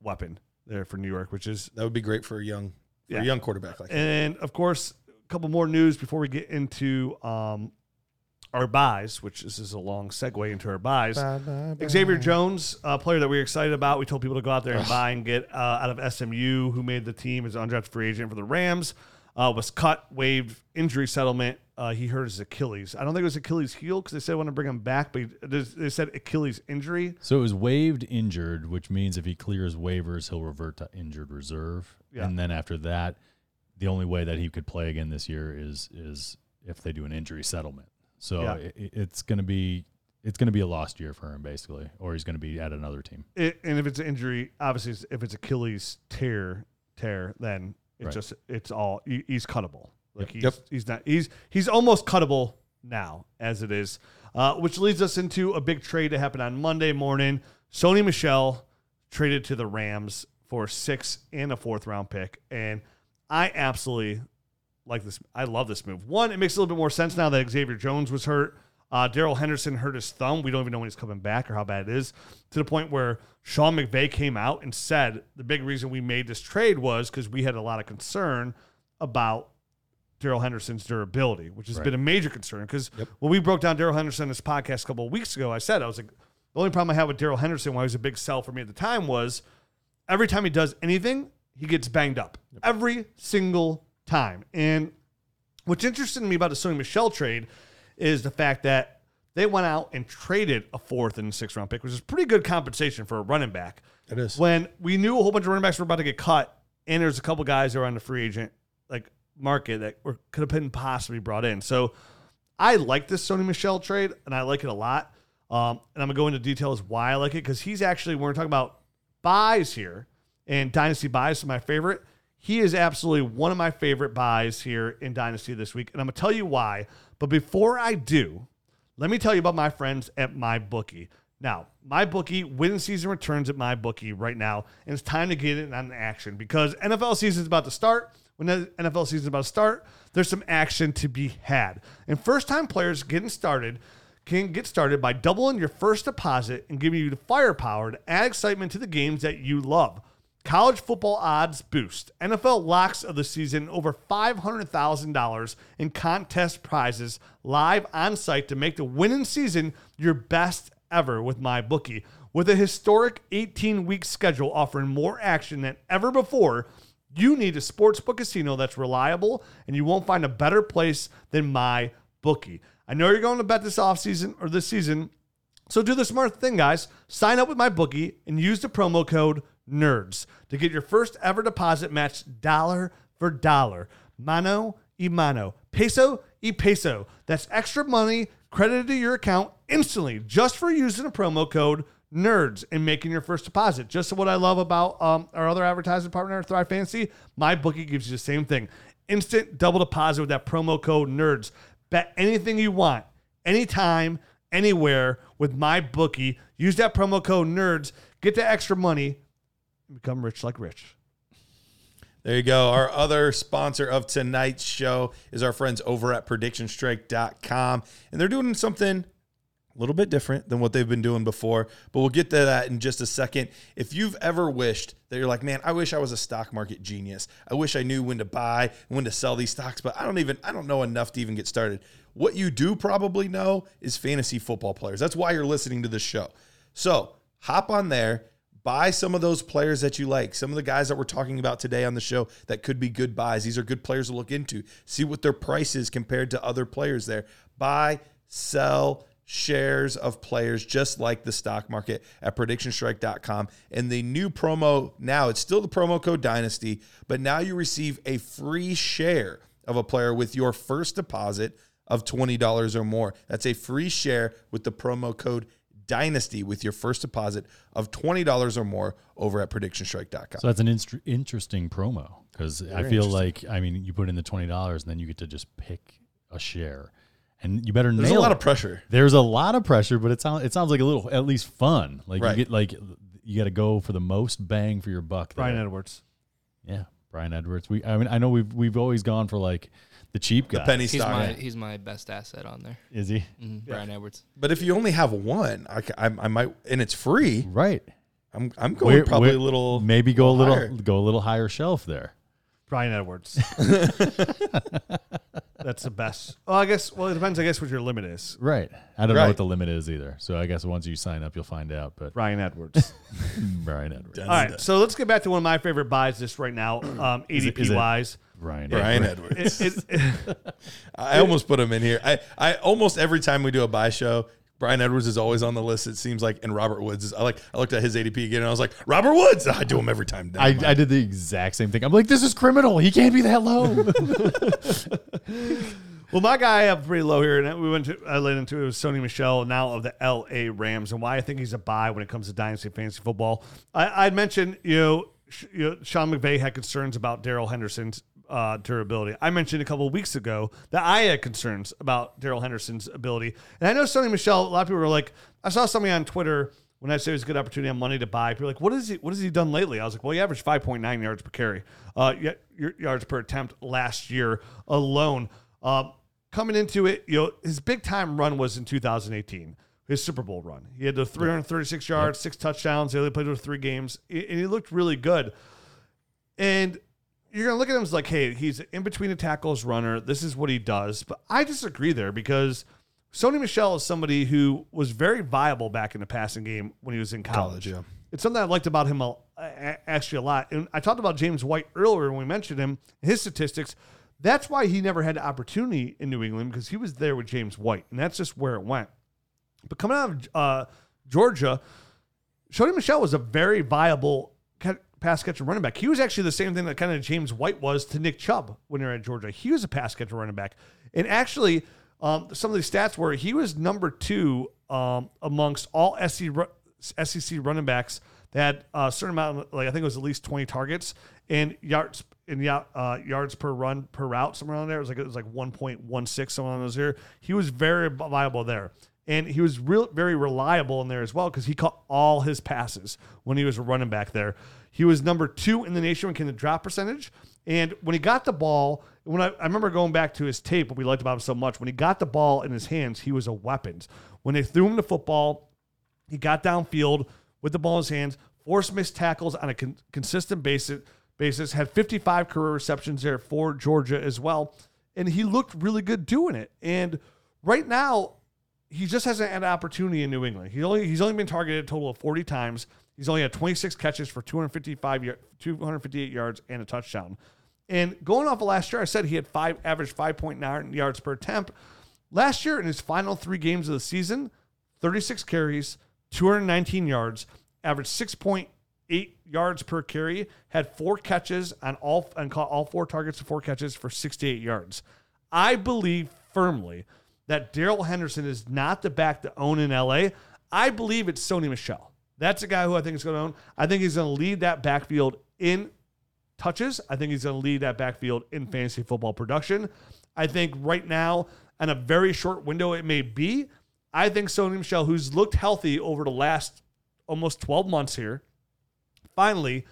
weapon there for New York, which is That would be great for a young, for Yeah. a young quarterback like that. and of course a couple more news before we get into um, our buys, which this is a long segue into our buys. Xavier Jones, a player that we are excited about. We told people to go out there and buy and get uh, out of SMU, who made the team as an undrafted free agent for the Rams. Uh, was cut, waived, injury settlement. Uh, he hurt his Achilles. I don't think it was Achilles heel because they said they want to bring him back, but he, they they said Achilles injury. So it was waived injured, which means if he clears waivers, he'll revert to injured reserve. Yeah. And then after that, the only way that he could play again this year is is if they do an injury settlement. So Yeah. it, it's going to be it's going to be a lost year for him basically, or he's going to be at another team. It, and if it's an injury, obviously, if it's Achilles tear, tear, then it's Right. just it's all he- he's cuttable. Like he's Yep. he's not he's he's almost cuttable now as it is, uh, which leads us into a big trade that happened on Monday morning. Sony Michel traded to the Rams for six and a fourth round pick, and I absolutely like this. I love this move. One, it makes a little bit more sense now that Xavier Jones was hurt. Uh, Darrell Henderson hurt his thumb. We don't even know when he's coming back or how bad it is. To the point where Sean McVay came out and said the big reason we made this trade was because we had a lot of concern about Darrell Henderson's durability, which has Right. been a major concern. Because when we broke down Darrell Henderson in this podcast a couple of weeks ago, I said I was like, the only problem I had with Darrell Henderson, why he was a big sell for me at the time, was every time he does anything, he gets banged up. Every single time. And what's interesting to me about the Sony Michel trade is the fact that they went out and traded a fourth and sixth round pick, which is pretty good compensation for a running back. It is. When we knew a whole bunch of running backs were about to get cut, and there's a couple guys that are on the free agent like market that were could have been possibly brought in. So I like this Sony Michel trade, and I like it a lot. Um, and I'm gonna go into details why I like it because he's actually when we're talking about buys here and dynasty buys is my favorite. He is absolutely one of my favorite buys here in dynasty this week, and I'm gonna tell you why. But before I do, let me tell you about my friends at MyBookie. Now, MyBookie win season returns at MyBookie right now, and it's time to get it on action because NFL season is about to start. When the NFL season is about to start, there's some action to be had. And first time players getting started can get started by doubling your first deposit and giving you the firepower to add excitement to the games that you love. College football odds boost. NFL locks of the season over $500,000 in contest prizes live on site to make the winning season your best ever with MyBookie. With a historic 18 week schedule offering more action than ever before, you need a sportsbook casino that's reliable and you won't find a better place than my bookie. I know you're going to bet this offseason or this season, So do the smart thing, guys. Sign up with MyBookie and use the promo code NERDS to get your first ever deposit matched dollar for dollar. Mano y mano. Peso y peso. That's extra money credited to your account instantly just for using a promo code nerds and making your first deposit. Just what I love about um, our other advertising partner, Thrive Fantasy. MyBookie gives you the same thing. Instant double deposit with that promo code nerds. Bet anything you want, anytime, anywhere with MyBookie. Use that promo code nerds. Get the extra money. Become rich like Rich. There you go. Our other sponsor of tonight's show is our friends over at predictionstrike.com. And they're doing something a little bit different than what they've been doing before, but we'll get to that in just a second. If you've ever wished that you're like, man, I wish I was a stock market genius. I wish I knew when to buy and when to sell these stocks, but I don't even I don't know enough to even get started. What you do probably know is fantasy football players. That's why you're listening to this show. So, hop on there, buy some of those players that you like. Some of the guys that we're talking about today on the show that could be good buys. These are good players to look into. See what their price is compared to other players there. Buy, sell, shares of players just like the stock market at predictionstrike.com. And the new promo now, it's still the promo code Dynasty, but now you receive a free share of a player with your first deposit of $20 or more. That's a free share with the promo code Dynasty with your first deposit of $20 or more over at predictionstrike.com. So that's an inst- interesting promo because I feel like I mean you put in the twenty dollars and then you get to just pick a share, and you better There's a lot it. of pressure. There's a lot of pressure, but it sounds it sounds like a little at least fun. Like Right. you get like you got to go for the most bang for your buck. there. Brian Edwards. yeah, Brian Edwards. We I mean I know we've we've always gone for like the cheap guy. The penny He's stock. my he's my best asset on there. is he Mhm, Brian Edwards. But if you only have one, I, I, I might, and it's free. right? I'm, I'm going We're- probably we're- a little, Maybe go a little higher. go a little higher shelf there. Brian Edwards. That's the best. Well, I guess. Well, it depends. I guess what your limit is. Right. I don't know Right. what the limit is either. So I guess once you sign up, you'll find out. But Brian Edwards. Brian Edwards, All right, so let's get back to one of my favorite buys just right now, um, it- ADP is it- wise. Brian, Brian Edwards. Edwards. It, it, I almost put him in here. I, I almost every time we do a buy show, Brian Edwards is always on the list. It seems like, and Robert Woods is. I like. I looked at his ADP again, and I was like, Robert Woods. I do him every time. I. I did the exact same thing. I'm like, this is criminal. He can't be that low. well, my guy I have pretty low here, and we went to I led into it was Sony Michel now of the L.A. Rams, and why I think he's a buy when it comes to dynasty fantasy football. I, I'd mentioned you know, you know Sean McVay had concerns about Darrell Henderson's uh, durability. I mentioned a couple of weeks ago that I had concerns about Darrell Henderson's ability, and I know Sony Michel. A lot of people were like, I saw somebody on Twitter. When I say it was a good opportunity on money to buy, people were like, "What is he? What has he done lately?" I was like, "Well, he averaged five point nine yards per carry, uh, yards per attempt last year alone." Um, coming into it, you know, his big time run was in 2018, his Super Bowl run. He had the 336 yards, six touchdowns. He only played with three games, and he looked really good. And you're gonna look at him as like, hey, he's in between the tackles runner. This is what he does. But I disagree there because Sony Michel is somebody who was very viable back in the passing game when he was in college. College, yeah. It's something I liked about him a- a- actually a lot. And I talked about James White earlier when we mentioned him, his statistics. That's why he never had the opportunity in New England because he was there with James White, and that's just where it went. But coming out of uh, Georgia, Sony Michel was a very viable pass catcher running back. He was actually the same thing that kind of James White was to Nick Chubb when he were at Georgia. He was a pass catcher running back. And actually, um, some of these stats were he was number two um, amongst all SEC, SEC running backs that had a certain amount, of, like I think it was at least 20 targets and yards in uh, yards per run per route, somewhere around there. It was like it was like 1.16, somewhere on those here. He was very viable there. And he was real, very reliable in there as well because he caught all his passes when he was a running back there. He was number two in the nation when it came to drop percentage. And when he got the ball, when I, I remember going back to his tape, what we liked about him so much, when he got the ball in his hands, he was a weapon. When they threw him the football, he got downfield with the ball in his hands, forced missed tackles on a con- consistent basis, basis, had 55 career receptions there for Georgia as well. And he looked really good doing it. And right now, he just hasn't had an opportunity in New England. He only he's only been targeted a total of 40 times. He's only had 26 catches for 255 yar- 258 yards and a touchdown. And going off of last year, I said he had five average 5.9 yards per attempt. Last year, in his final three games of the season, 36 carries, 219 yards, averaged 6.8 yards per carry, had four catches on all and caught all four targets and four catches for 68 yards. I believe firmly that Darrell Henderson is not the back to own in LA. I believe it's Sony Michel. That's a guy who I think is going to own. I think he's going to lead that backfield in touches. I think he's going to lead that backfield in fantasy football production. I think right now, in a very short window, it may be. I think Sony Michel, who's looked healthy over the last almost 12 months here, finally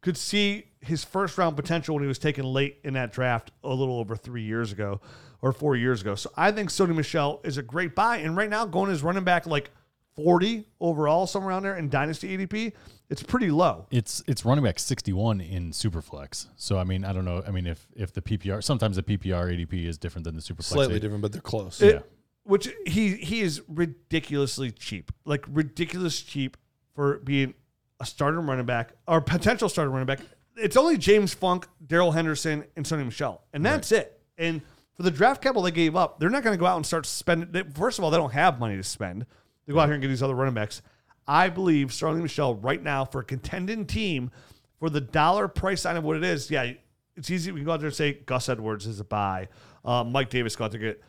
could see his first round potential when he was taken late in that draft a little over three years ago or four years ago. So I think Sony Michel is a great buy. And right now, going as running back like 40 overall, somewhere around there in Dynasty ADP, it's pretty low. It's it's running back 61 in Superflex. So I mean, I don't know. I mean, if if the PPR sometimes the PPR ADP is different than the Superflex. Slightly ADP. different, but they're close. It- Yeah. Which he he is ridiculously cheap, like ridiculous cheap for being a starter running back or potential starter running back. It's only Jake Funk, Darrell Henderson, and Sony Michel, and that's it. And for the draft capital they gave up, they're not going to go out and start spending. First of all, they don't have money to spend. They go out here and get these other running backs. I believe Starling Michelle right now for a contending team for the dollar price sign of what it is. Yeah, it's easy. We can go out there and say Gus Edwards is a buy. Uh, Mike Davis got to get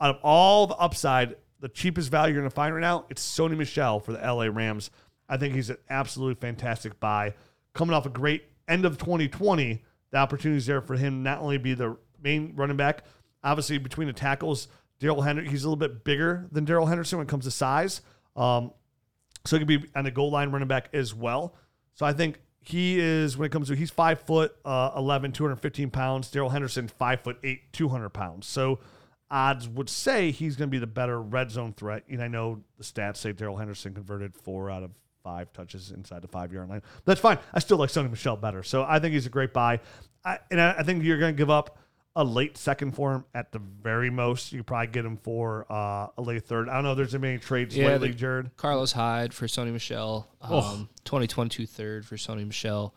out of all the upside, the cheapest value you're going to find right now, it's Sony Michel for the LA Rams. I think he's an absolutely fantastic buy. Coming off a great end of 2020, the opportunities there for him not only be the main running back, obviously between the tackles, Darrell Henderson, he's a little bit bigger than Darrell Henderson when it comes to size. Um, so he could be on the goal line running back as well. So I think he is when it comes to he's five foot uh, 11, 215 pounds. Darrell Henderson five foot eight, 200 pounds. So odds would say he's going to be the better red zone threat. And I know the stats say Darrell Henderson converted four out of five touches inside the five yard line. That's fine. I still like Sony Michel better. So I think he's a great buy. I, and I, I think you're going to give up a late second for him at the very most. You probably get him for uh, a late third. I don't know if there's any trades Yeah, lately, Jared. Carlos Hyde for Sony Michel. Um, Oh. 2022 third for Sony Michel.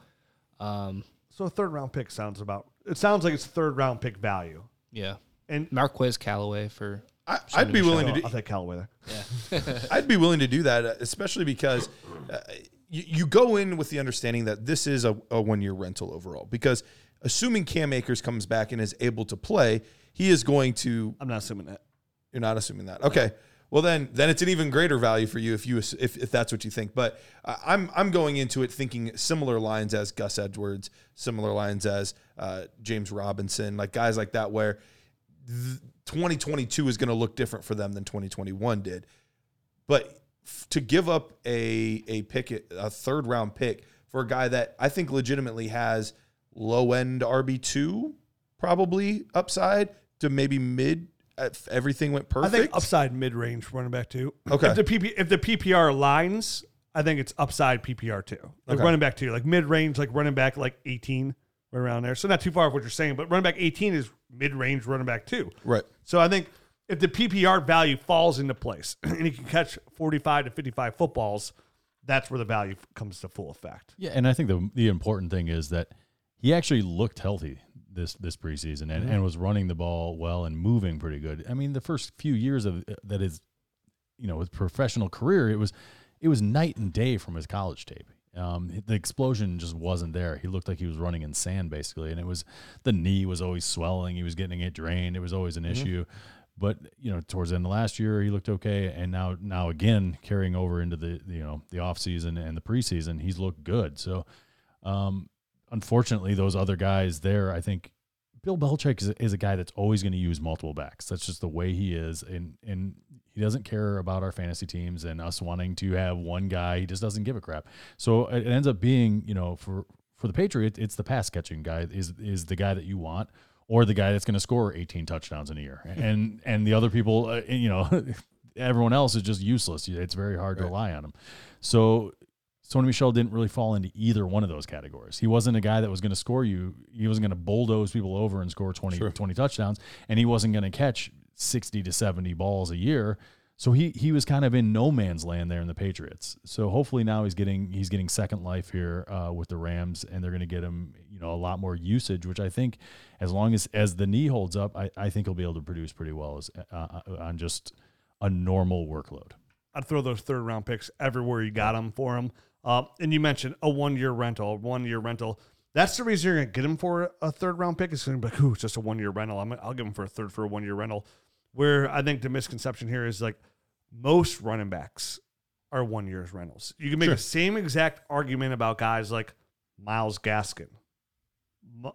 Um, So a third round pick sounds about. It sounds like it's third round pick value. yeah. And Marquez Callaway for I, I'd be willing Oh, to do. I'll take Callaway there. I'd be willing to do that, uh, especially because uh, you, you go in with the understanding that this is a, a one year rental overall. Because assuming Cam Akers comes back and is able to play, he is going to. I'm not assuming that. You're not assuming that, okay? Well, then, then it's an even greater value for you if you if, if that's what you think. But uh, I'm I'm going into it thinking similar lines as Gus Edwards, similar lines as uh, James Robinson, like guys like that, where th- 2022 is going to look different for them than 2021 did. But f- to give up a a pick, a third round pick for a guy that I think legitimately has low end RB two, probably upside to maybe mid. If everything went perfect, I think upside mid range running back two. Okay. If the PP if the PPR lines, I think it's upside PPR two. Like Okay. running back two, like mid range, like running back like 18, right around there. So not too far off what you're saying, but running back 18 is mid range running back two. right. So I think if the PPR value falls into place and he can catch 45 to 55 footballs, that's where the value comes to full effect. Yeah, and I think the the important thing is that he actually looked healthy this this preseason and, and was running the ball well and moving pretty good. I mean, the first few years of that is, you know, his professional career, it was it was night and day from his college tape. Um, the explosion just wasn't there. He looked like he was running in sand basically, and it was the knee was always swelling. He was getting it drained. It was always an issue. But you know, towards the end of last year, he looked okay, and now now again carrying over into the you know the off season and the preseason, he's looked good. So, um, unfortunately, those other guys there, I think Bill Belichick is, is a guy that's always going to use multiple backs. That's just the way he is, and and he doesn't care about our fantasy teams and us wanting to have one guy. He just doesn't give a crap. So it ends up being, you know, for for the Patriots, it's the pass catching guy is is the guy that you want, or the guy that's going to score 18 touchdowns in a year, and and the other people, uh, you know. Everyone else is just useless. It's very hard to rely on them. So Sony Michel didn't really fall into either one of those categories. He wasn't a guy that was going to score you. He wasn't going to bulldoze people over and score 20, 20 touchdowns, and he wasn't going to catch 60 to 70 balls a year. So he he was kind of in no man's land there in the Patriots. So hopefully now he's getting he's getting second life here uh, with the Rams, and they're going to get him you know a lot more usage, which I think as long as as the knee holds up, I, I think he'll be able to produce pretty well as uh, on just a normal workload. I'd throw those third round picks everywhere you got them for him. Uh, and you mentioned a one year rental, one year rental. That's the reason you're going to get him for a third round pick. It's going to be like, ooh, it's just a one year rental. I'm, I'll give him for a third for a one year rental. Where I think the misconception here is like most running backs are one year's rentals. You can make the same exact argument about guys like Myles Gaskin,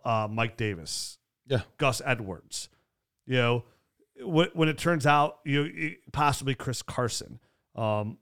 uh, Mike Davis, Yeah. Gus Edwards. You know, when, when it turns out you know, possibly Chris Carson. Um,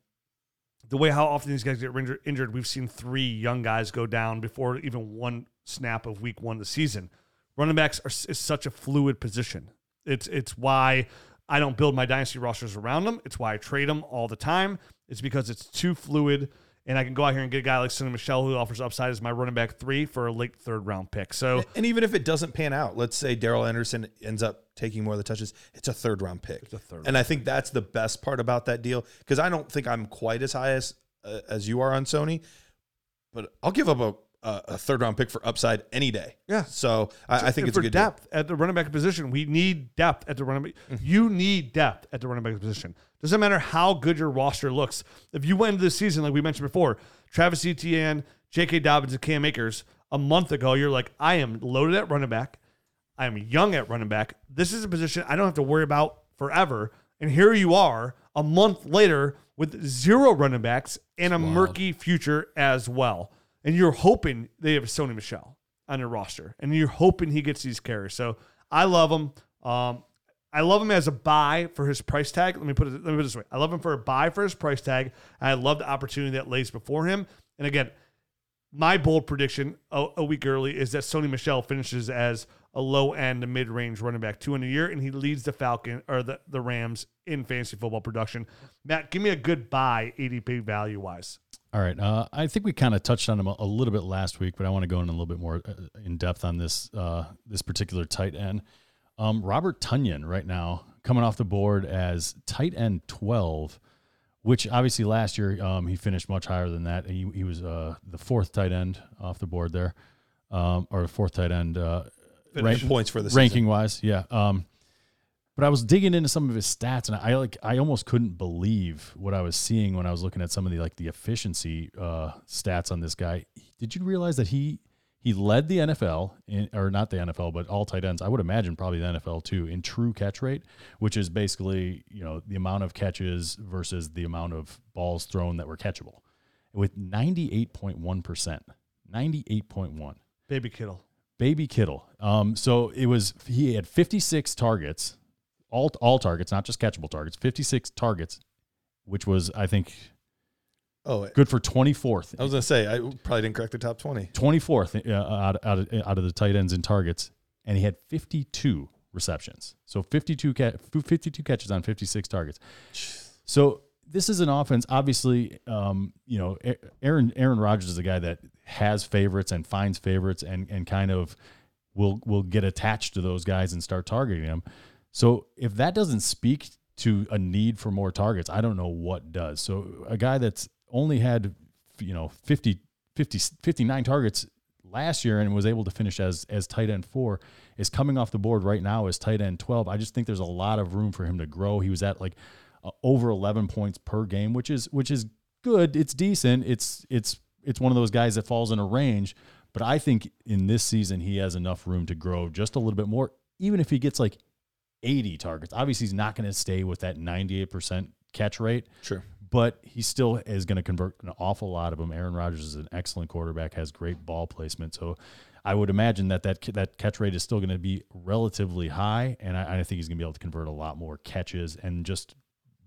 the way how often these guys get injured, we've seen three young guys go down before even one snap of week one of the season. Running backs are is such a fluid position. It's it's why I don't build my dynasty rosters around them. It's why I trade them all the time. It's because it's too fluid, and I can go out here and get a guy like Sony Michel who offers upside as my running back three for a late third round pick. So And even if it doesn't pan out, let's say Daryl Anderson ends up taking more of the touches, it's a third round pick. It's a third and I think that's the best part about that deal because I don't think I'm quite as high as uh, as you are on Sony, but I'll give up a, a, a third round pick for upside any day. Yeah. So I, I think it's a for good deal. depth at the running back position. We need depth at the running back. Mm-hmm. You need depth at the running back position. Doesn't matter how good your roster looks. If you went into the season like we mentioned before, Travis Etienne, J.K. Dobbins, and Cam Akers a month ago, you're like, I am loaded at running back. I am young at running back. This is a position I don't have to worry about forever. And here you are a month later with zero running backs and a murky future as well. And you're hoping they have Sony Michel on your roster, and you're hoping he gets these carries. So I love him. Um, I love him as a buy for his price tag. Let me put it. Let me put it this way: I love him for a buy for his price tag. I love the opportunity that lays before him. And again, my bold prediction a, a week early is that Sony Michel finishes as a low end mid range running back two in a year, and he leads the Falcon or the, the Rams in fantasy football production. Matt, give me a good buy ADP value wise. All right. Uh, I think we kind of touched on him a, a little bit last week, but I want to go in a little bit more uh, in depth on this uh, this particular tight end. Um, Robert Tonyan right now coming off the board as tight end twelve, which obviously last year um, he finished much higher than that. He, he was uh, the fourth tight end off the board there, um, or fourth tight end uh, rank, points for the season. ranking wise. Yeah. But I was digging into some of his stats, and I like I almost couldn't believe what I was seeing when I was looking at some of the like the efficiency uh, stats on this guy. Did you realize that he he led the NFL in, or not the NFL, but all tight ends? I would imagine probably the NFL too in true catch rate, which is basically you know the amount of catches versus the amount of balls thrown that were catchable, with ninety eight point one percent, ninety eight point one. Baby Kittle. Baby Kittle. Um, so it was he had 56 targets, all all targets, not just catchable targets. 56 targets, which was I think Oh, good for 24th. I was gonna say I probably didn't crack the top twenty. 24th uh, out, out, of, out of the tight ends in targets, and he had 52 receptions. So 52 ca- 52 catches on 56 targets. So this is an offense. Obviously, um, you know, Aaron Aaron Rodgers is a guy that has favorites and finds favorites and and kind of will will get attached to those guys and start targeting them. So if that doesn't speak to a need for more targets, I don't know what does. So a guy that's only had you know 50, 50 59 targets last year and was able to finish as as tight end 4 is coming off the board right now as tight end 12. I just think there's a lot of room for him to grow. He was at like uh, over 11 points per game, which is which is good. It's decent. It's it's it's one of those guys that falls in a range, but I think in this season he has enough room to grow just a little bit more even if he gets like 80 targets. Obviously he's not going to stay with that 98% catch rate Sure. but he still is going to convert an awful lot of them. Aaron Rodgers is an excellent quarterback, has great ball placement, so I would imagine that that that catch rate is still going to be relatively high, and I, I think he's going to be able to convert a lot more catches and just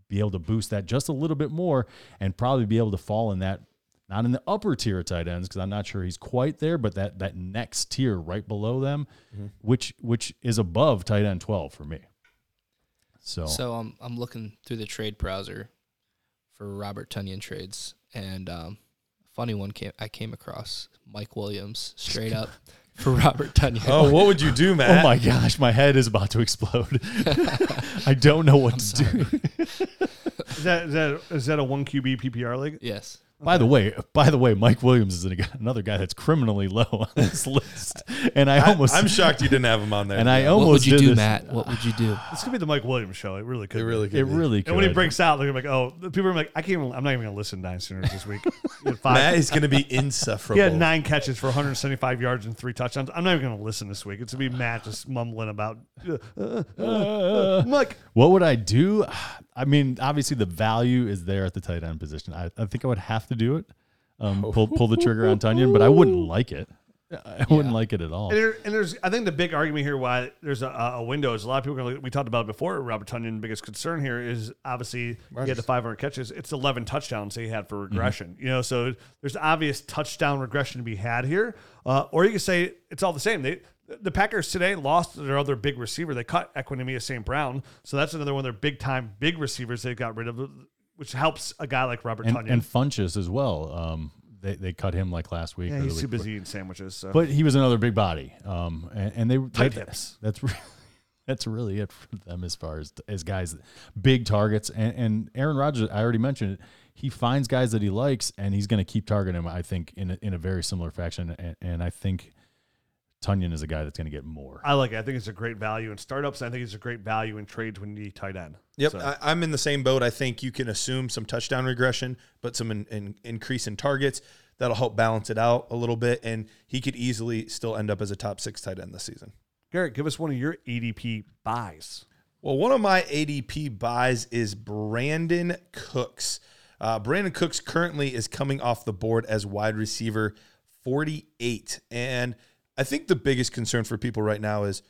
be able to boost that just a little bit more, and probably be able to fall in that. Not in the upper tier of tight ends because I'm not sure he's quite there, but that that next tier right below them, which which is above tight end 12 for me. So, So um, I'm looking through the trade browser for Robert Tonyan trades, and um, funny one came I came across Mike Williams straight up for Robert Tonyan. Oh, what would you do, Matt? Oh my gosh, my head is about to explode. I don't know what to do. Is that is that is that a one QB PPR league? yes. By the way, by the way, Mike Williams is another guy that's criminally low on this list, and I almost I'm shocked you didn't have him on there. and I almost What would you did do, this- Matt? What would you do? This could be the Mike Williams show. It really could. it be. really could It be. really could. And when he breaks out, they're gonna be like, "Oh, people are like, I can't. Even, I'm not even gonna listen to Nine Sooners this week." He had five. Matt is going to be insufferable. he had nine catches for 175 yards and three touchdowns. I'm not even gonna listen this week. It's gonna be Matt just mumbling about. Uh, uh, uh, uh. I'm like, What would I do? I mean, obviously the value is there at the tight end position. I, I think I would have to do it. Um, pull pull the trigger on Tonyan, but I wouldn't like it. I wouldn't like it at all. And, there, and there's, I think the big argument here why there's a, a window is a lot of people are gonna, we talked about it before. Robert Tonyan, biggest concern here is obviously he had the 500 catches. It's 11 touchdowns he had for regression. You know, so there's obvious touchdown regression to be had here. Uh, or you could say it's all the same. They the Packers today lost their other big receiver. They cut Equanimeous St. Brown, so that's another one of their big time big receivers they got rid of, which helps a guy like Robert and, Tonyan. and Funchess as well. Um, they they cut him like last week. yeah, he's too busy eating sandwiches. So. But he was another big body. Um, and, and they Tight that- hips. That's that's really it for them as far as as guys, big targets. And, and Aaron Rodgers, I already mentioned it. He finds guys that he likes, and he's going to keep targeting them. I think in a, in a very similar fashion. And, and I think Tonyan is a guy that's going to get more. I like it. I think it's a great value in startups. I think it's a great value in trades when you need tight end. Yep, So- I, I'm in the same boat. I think you can assume some touchdown regression, but some in, in, increase in targets that'll help balance it out a little bit, and he could easily still end up as a top six tight end this season. Garrett, give us one of your ADP buys. Well, one of my ADP buys is Brandin Cooks. Uh, Brandin Cooks currently is coming off the board as wide receiver 48. And I think the biggest concern for people right now is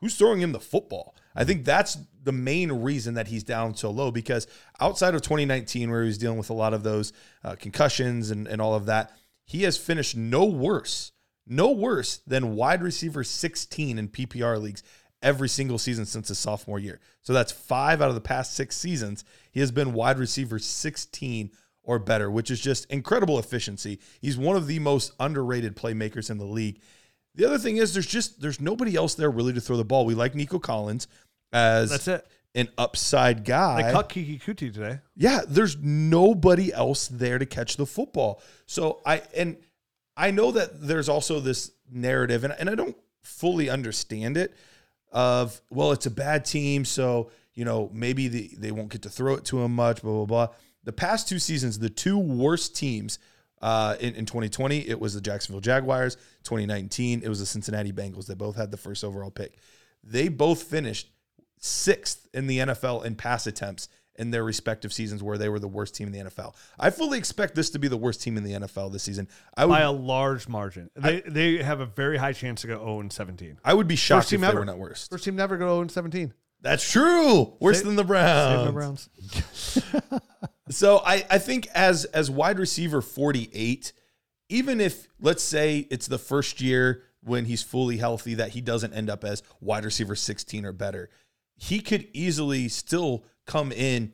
who's throwing him the football. I think that's the main reason that he's down so low because outside of 2019, where he was dealing with a lot of those uh, concussions and, and all of that, he has finished no worse, no worse than wide receiver 16 in PPR leagues every single season since his sophomore year. So that's five out of the past six seasons. He has been wide receiver 16 or better, which is just incredible efficiency. He's one of the most underrated playmakers in the league. The other thing is there's just there's nobody else there really to throw the ball. We like Nico Collins as That's it. an upside guy. They cut Keke Coutee today. Yeah, there's nobody else there to catch the football. So I and I know that there's also this narrative, and, and I don't fully understand it. Of well, it's a bad team, so you know maybe the, they won't get to throw it to him much. Blah blah blah. The past two seasons, the two worst teams uh, in, in 2020, it was the Jacksonville Jaguars. 2019, it was the Cincinnati Bengals. They both had the first overall pick. They both finished sixth in the NFL in pass attempts in their respective seasons where they were the worst team in the NFL. I fully expect this to be the worst team in the NFL this season. I would by a large margin. They they have a very high chance to go 0 and 17. I would be shocked First if team they were not worst. First team never go 0 and 17. That's true. Worse Save- than the Browns. the Browns. So I, I think as as wide receiver 48, even if let's say it's the first year when he's fully healthy that he doesn't end up as wide receiver 16 or better, he could easily still come in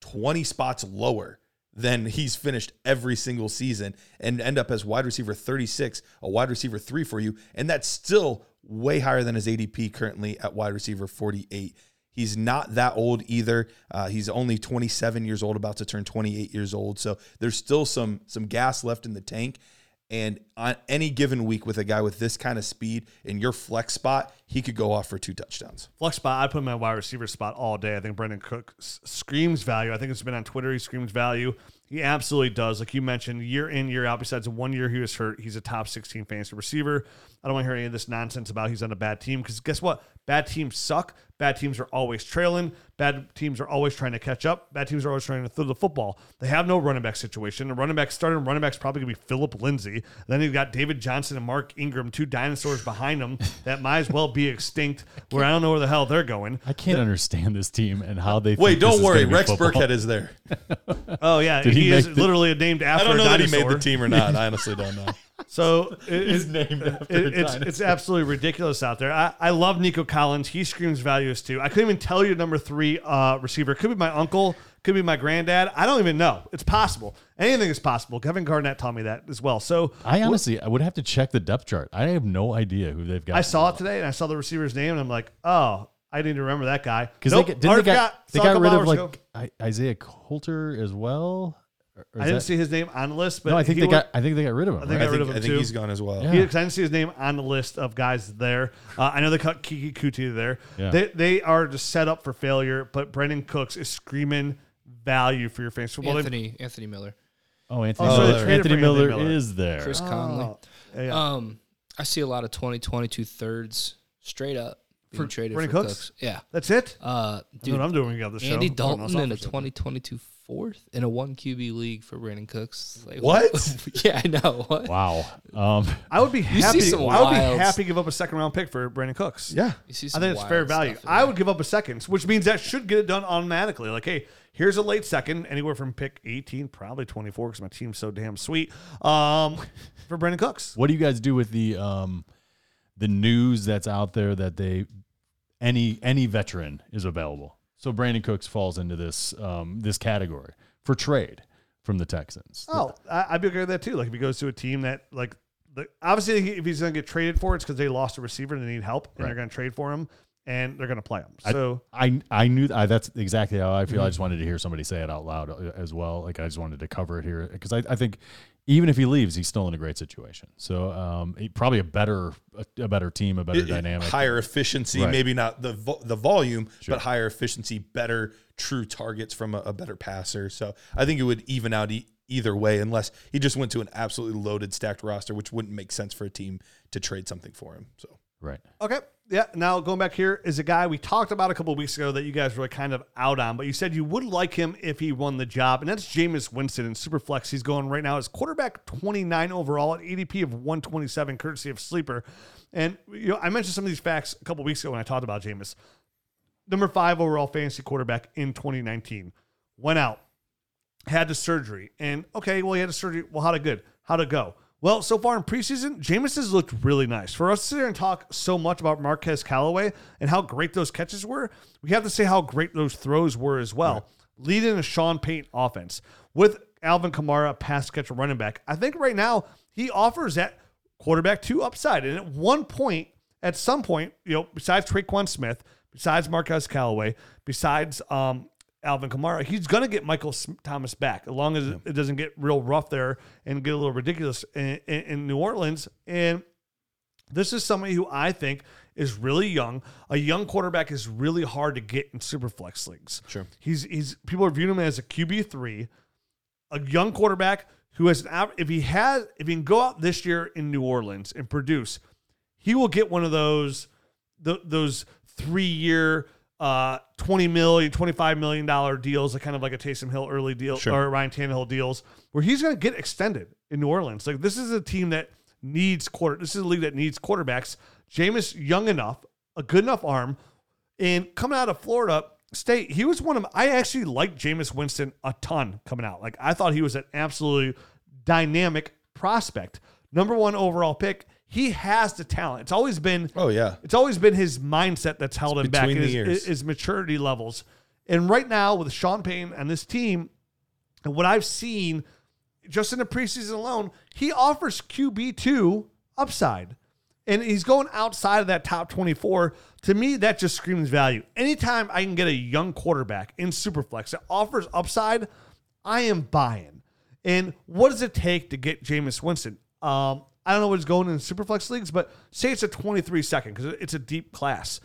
20 spots lower than he's finished every single season and end up as wide receiver 36, a wide receiver 3 for you, and that's still way higher than his ADP currently at wide receiver 48. He's not that old either. Uh, he's only 27 years old, about to turn 28 years old. So there's still some some gas left in the tank. And on any given week with a guy with this kind of speed in your flex spot, he could go off for two touchdowns. Flex spot, I'd put him in my wide receiver spot all day. I think Brandin Cook screams value. I think it's been on Twitter. He screams value. He absolutely does. Like you mentioned, year in, year out, besides one year he was hurt, he's a top 16 fantasy receiver. I don't want to hear any of this nonsense about he's on a bad team because guess what? Bad teams suck. Bad teams are always trailing. Bad teams are always trying to catch up. Bad teams are always trying to throw the football. They have no running back situation. The running back starting running back's probably going to be Phillip Lindsay. Then you've got David Johnson and Mark Ingram, two dinosaurs behind them that might as well be extinct, where I don't know where the hell they're going. I can't understand this team and how they. Wait, think don't is worry. gonna Rex football. Burkhead is there. Oh, yeah. Did he he, is make the- literally named after I don't know a that he made the team or not. I honestly don't know. So it, He's it's, named after it- a it's it's absolutely ridiculous out there. I, I love Nico Collins. He screams values too. I couldn't even tell you number three uh, receiver. Could be my uncle. Could be my granddad. I don't even know. It's possible. Anything is possible. Kevin Garnett taught me that as well. So I honestly, I would have to check the depth chart. I have no idea who they've got. I saw it today and I saw the receiver's name and I'm like, oh, I didn't remember that guy. because Nope, they, didn't already they got forgot. they got rid of hours like ago. Isaiah Coulter as well. Or I didn't that- see his name on the list, but no, I think they wa- got. I think they got rid of him. I think right? got I rid think, of I think too. he's gone as well. Yeah. He, 'cause I didn't see his name on the list of guys there. Uh, I know they cut Keke Coutee there. Yeah. They they are just set up for failure. But Brandin Cooks is screaming value for your fantasy football. team. Anthony Anthony Miller, Oh, Anthony, Oh, Miller. traded Anthony Miller, Anthony Miller. is there. Chris Conley. Oh, yeah, yeah. Um, I see a lot of 2022 thirds straight up being For traded Brandin for Cooks? Cooks. Yeah. That's it. Uh, Dude, dude, what I'm doing when the show. Andy Dalton in a off or 2022 fourth in a one QB league for Brandin Cooks. Like, What? yeah, I know. What? Wow. Um, I would be happy. I would be happy to give up a second round pick for Brandin Cooks. Yeah. You see I think it's fair value. I there. would give up a second, which means that should get it done automatically. Like, hey, here's a late second, anywhere from pick 18, probably 24, because my team's so damn sweet. Um, for Brandin Cooks. what do you guys do with the um, the news that's out there that they any any veteran is available? So Brandin Cooks falls into this um, this category for trade from the Texans. Oh, I, I'd be okay with that too. Like if he goes to a team that like, the, obviously if he's going to get traded for, it's because they lost a receiver and they need help, and Right. they're going to trade for him, and they're going to play him. So I I knew I, that's exactly how I feel. Mm-hmm. I just wanted to hear somebody say it out loud uh, as well. Like I just wanted to cover it here because I, I think even if he leaves, he's still in a great situation. So um, he- probably a better a, a better team, a better It- dynamic. higher efficiency, Right. maybe not the vo- the volume, Sure. but higher efficiency, better true targets from a, a better passer. So I think it would even out e- either way, unless he just went to an absolutely loaded, stacked roster, which wouldn't make sense for a team to trade something for him. So right. Okay. Yeah. Now going back here is a guy we talked about a couple weeks ago that you guys were kind of out on, but you said you would like him if he won the job, and that's Jameis Winston in Superflex. He's going right now as quarterback 29 overall at ADP of 127, courtesy of Sleeper. And you know, I mentioned some of these facts a couple weeks ago when I talked about Jameis. Number five overall fantasy quarterback in 2019 went out, had the surgery, and okay, well he had the surgery. Well, how'd it good? How'd it go? Well, so far in preseason, Jameis has looked really nice. For us to sit here and talk so much about Marquez Callaway and how great those catches were, we have to say how great those throws were as well. Leading a Sean Payton offense with Alvin Kamara, pass catcher running back. I think right now he offers that quarterback two upside. And at one point, at some point, you know, besides Tre'Quan Smith, besides Marquez Callaway, besides um, Alvin Kamara, he's going to get Michael Thomas back, as long as it- it doesn't get real rough there and get a little ridiculous in, in, in New Orleans. And this is somebody who I think is really young. A young quarterback is really hard to get in super flex leagues. Sure. He's he's people are viewing him as a QB three, a young quarterback who has an if he has if he can go out this year in New Orleans and produce, he will get one of those th- those three year uh 20 million 25 million dollar deals like kind of like a Taysom Hill early deal Sure. or Ryan Tannehill deals where he's going to get extended in New Orleans like this is a team that needs quarter this is a league that needs quarterbacks Jameis young enough a good enough arm and coming out of Florida State, he was one of I actually liked Jameis Winston a ton coming out. Like I thought he was an absolutely dynamic prospect. Number one overall pick. He has the talent. It's always been Oh yeah. it's always been his mindset that's held him back, his, his maturity levels. And right now, with Sean Payton and this team, and what I've seen just in the preseason alone, he offers QB two upside, and he's going outside of that top twenty four. To me, that just screams value. Anytime I can get a young quarterback in Superflex that offers upside, I am buying. And what does it take to get Jameis Winston? Um, I don't know what's going in Superflex leagues, but say it's a 23 second because it's a deep class.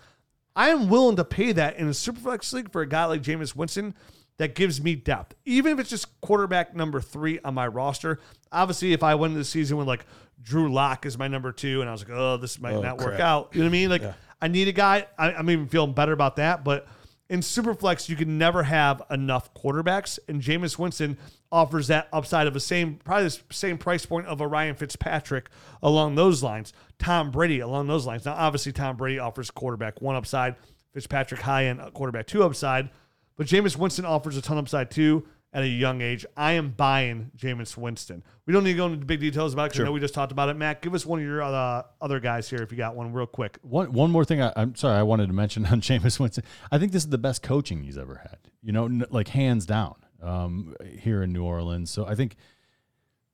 I am willing to pay that in a Superflex league for a guy like Jameis Winston that gives me depth, even if it's just quarterback number three on my roster. Obviously, if I went into the season with like Drew Lock is my number two, and I was like, oh, this might Oh, not work out. You know what I mean? Like, I need a guy. I, I'm even feeling better about that, but in Superflex, you can never have enough quarterbacks, and Jameis Winston offers that upside of the same, probably the same price point of a Ryan Fitzpatrick along those lines. Tom Brady along those lines. Now, obviously, Tom Brady offers quarterback one upside, Fitzpatrick high end uh, quarterback two upside, but Jameis Winston offers a ton upside too at a young age. I am buying Jameis Winston. We don't need to go into big details about it because I know we just talked about it. Matt, give us one of your uh, other guys here if you got one real quick. One one more thing I, I'm sorry I wanted to mention on Jameis Winston. I think this is the best coaching he's ever had. You know, n- like hands down um, here in New Orleans. So I think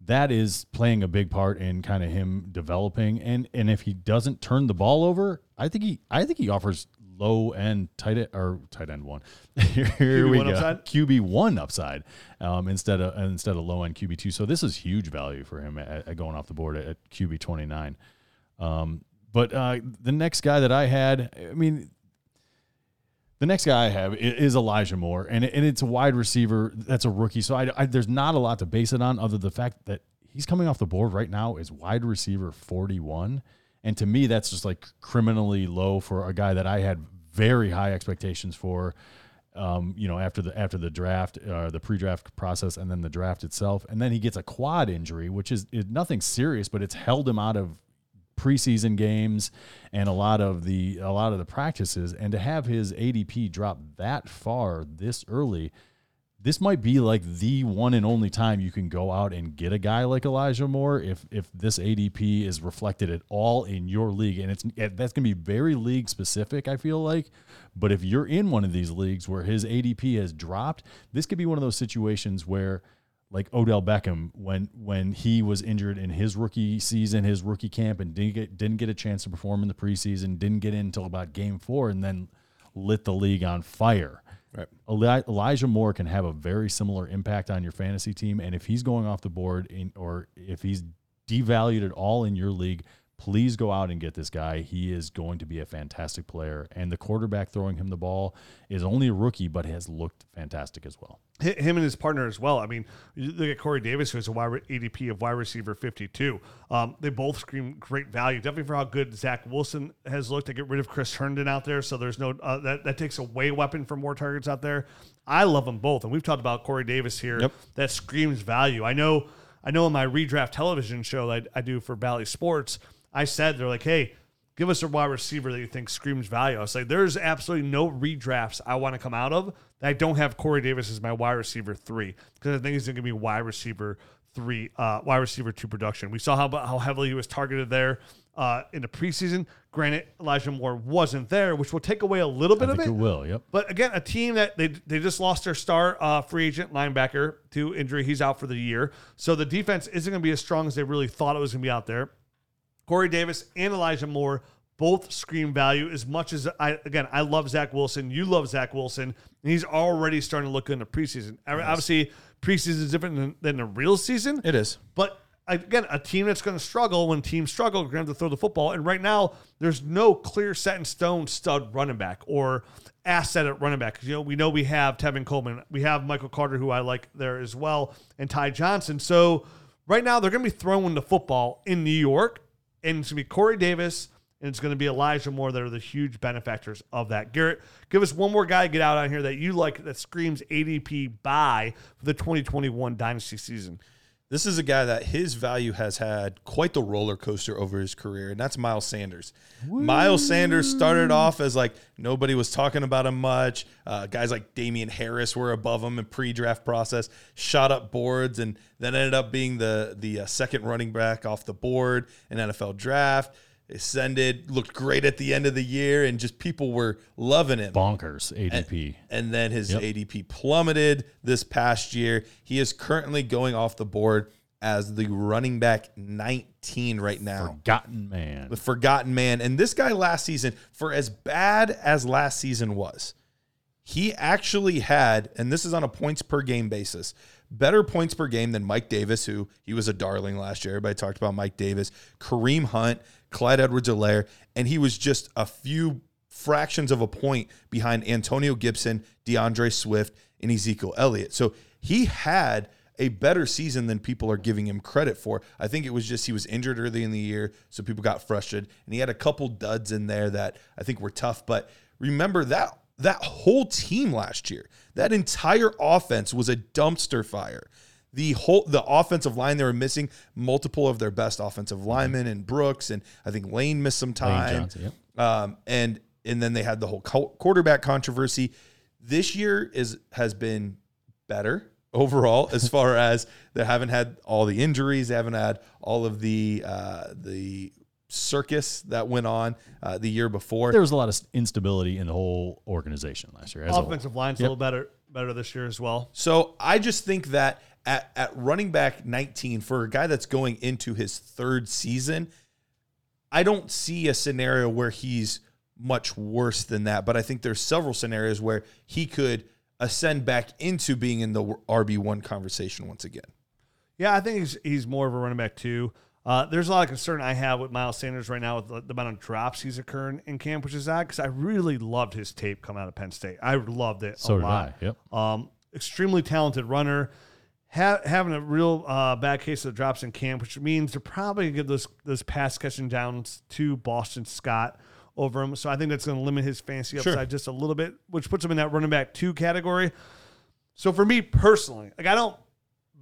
that is playing a big part in kind of him developing. And and if he doesn't turn the ball over, I think he I think he offers low end tight end or tight end one. Here we QB1 go. upside? QB one upside um, instead of instead of low end QB two. So this is huge value for him at, at going off the board at, at QB twenty nine. Um, but uh, the next guy that I had, I mean, the next guy I have is Elijah Moore, and, and it's a wide receiver that's a rookie. So I, I, there's not a lot to base it on other than the fact that he's coming off the board right now is wide receiver 41. And to me, that's just like criminally low for a guy that I had very high expectations for. Um, you know, after the after the draft, uh, the pre-draft process, and then the draft itself, and then he gets a quad injury, which is, is nothing serious, but it's held him out of preseason games and a lot of the a lot of the practices and to have his ADP drop that far this early this might be like the one and only time you can go out and get a guy like Elijah Moore if if this ADP is reflected at all in your league and it's eh, that's going to be very league specific I feel like but if you're in one of these leagues where his ADP has dropped this could be one of those situations where like Odell Beckham when when he was injured in his rookie season, his rookie camp, and didn't get didn't get a chance to perform in the preseason, didn't get in until about game four, and then lit the league on fire. Right. Eli- Elijah Moore can have a very similar impact on your fantasy team, and if he's going off the board, in, or if he's devalued at all in your league, please go out and get this guy. He is going to be a fantastic player, and the quarterback throwing him the ball is only a rookie, but has looked fantastic as well. Him and his partner as well. I mean, you look at Corey Davis, who has a wide ADP of wide receiver 52. Um, they both scream great value, definitely for how good Zach Wilson has looked. to get rid of Chris Herndon out there, so there's no uh, that that takes away weapon for more targets out there. I love them both, and we've talked about Corey Davis here. Yep. That screams value. I know. I know in my redraft television show that I, I do for Valley Sports, I said they're like, hey. Give us a wide receiver that you think screams value. I was like, there's absolutely no redrafts I want to come out of that I don't have Corey Davis as my wide receiver three because I think he's going to be wide receiver three, uh, wide receiver two production. We saw how how heavily he was targeted there uh, in the preseason. Granted, Elijah Moore wasn't there, which will take away a little bit I of it. it will. Yep. But again, a team that they they just lost their star uh, free agent linebacker to injury. He's out for the year. So the defense isn't going to be as strong as they really thought it was going to be out there. Corey Davis and Elijah Moore both scream value as much as I again I love Zach Wilson. You love Zach Wilson, and he's already starting to look good in the preseason. Obviously, preseason is different than, than the real season. It is. But again, a team that's going to struggle when teams struggle, going to have to throw the football. And right now, there's no clear set in stone stud running back or asset at running back. You know, we know we have Tevin Coleman, we have Michael Carter, who I like there as well, and Ty Johnson. So right now, they're going to be throwing the football in New York, and it's going to be Corey Davis. And it's going to be Elijah Moore that are the huge benefactors of that. Garrett, give us one more guy to get out on here that you like that screams ADP buy for the 2021 Dynasty season. This is a guy that his value has had quite the roller coaster over his career, and that's Miles Sanders. Miles Sanders started off as like nobody was talking about him much. Uh, guys like Damien Harris were above him in pre-draft process, shot up boards, and then ended up being the the uh, second running back off the board in NFL draft. Ascended, looked great at the end of the year, and just people were loving him Bonkers ADP. and then his Yep. ADP plummeted this past year. He is currently going off the board as the running back 19 right now. Forgotten man. The forgotten man. And this guy last season, for as bad as last season was, he actually had, and this is on a points per game basis, better points per game than Mike Davis, who he was a darling last year. Everybody talked about Mike Davis, Kareem Hunt, Clyde Edwards Helaire, and he was just a few fractions of a point behind Antonio Gibson, D'Andre Swift, and Ezekiel Elliott. So he had a better season than people are giving him credit for. I think it was just he was injured early in the year, so people got frustrated, and he had a couple duds in there that I think were tough. But remember that that whole team last year, that entire offense was a dumpster fire. The whole the offensive line they were missing multiple of their best offensive linemen and Brooks and I think Lane missed some time. Johnson, yep. Um, and and then they had the whole quarterback controversy. This year is has been better overall as far as they haven't had all the injuries, they haven't had all of the uh, the circus that went on uh, the year before. There was a lot of instability in the whole organization last year. As a whole. offensive line's a little better better this year as well. So I just think that at, at running back 19, for a guy that's going into his third season, I don't see a scenario where he's much worse than that. But I think there's several scenarios where he could ascend back into being in the RB one conversation once again. Yeah, I think he's he's more of a running back too. Uh, there's a lot of concern I have with Miles Sanders right now with the, the amount of drops he's occurring in camp, which is odd because I really loved his tape coming out of Penn State. I loved it So a did lot. I. Yep. Um, extremely talented runner. Ha- having a real uh, bad case of drops in camp, which means they're probably going to give those those pass catching downs to Boston Scott over him. So I think that's going to limit his Sure. upside just a little bit, which puts him in that running back two category. So for me personally, like I don't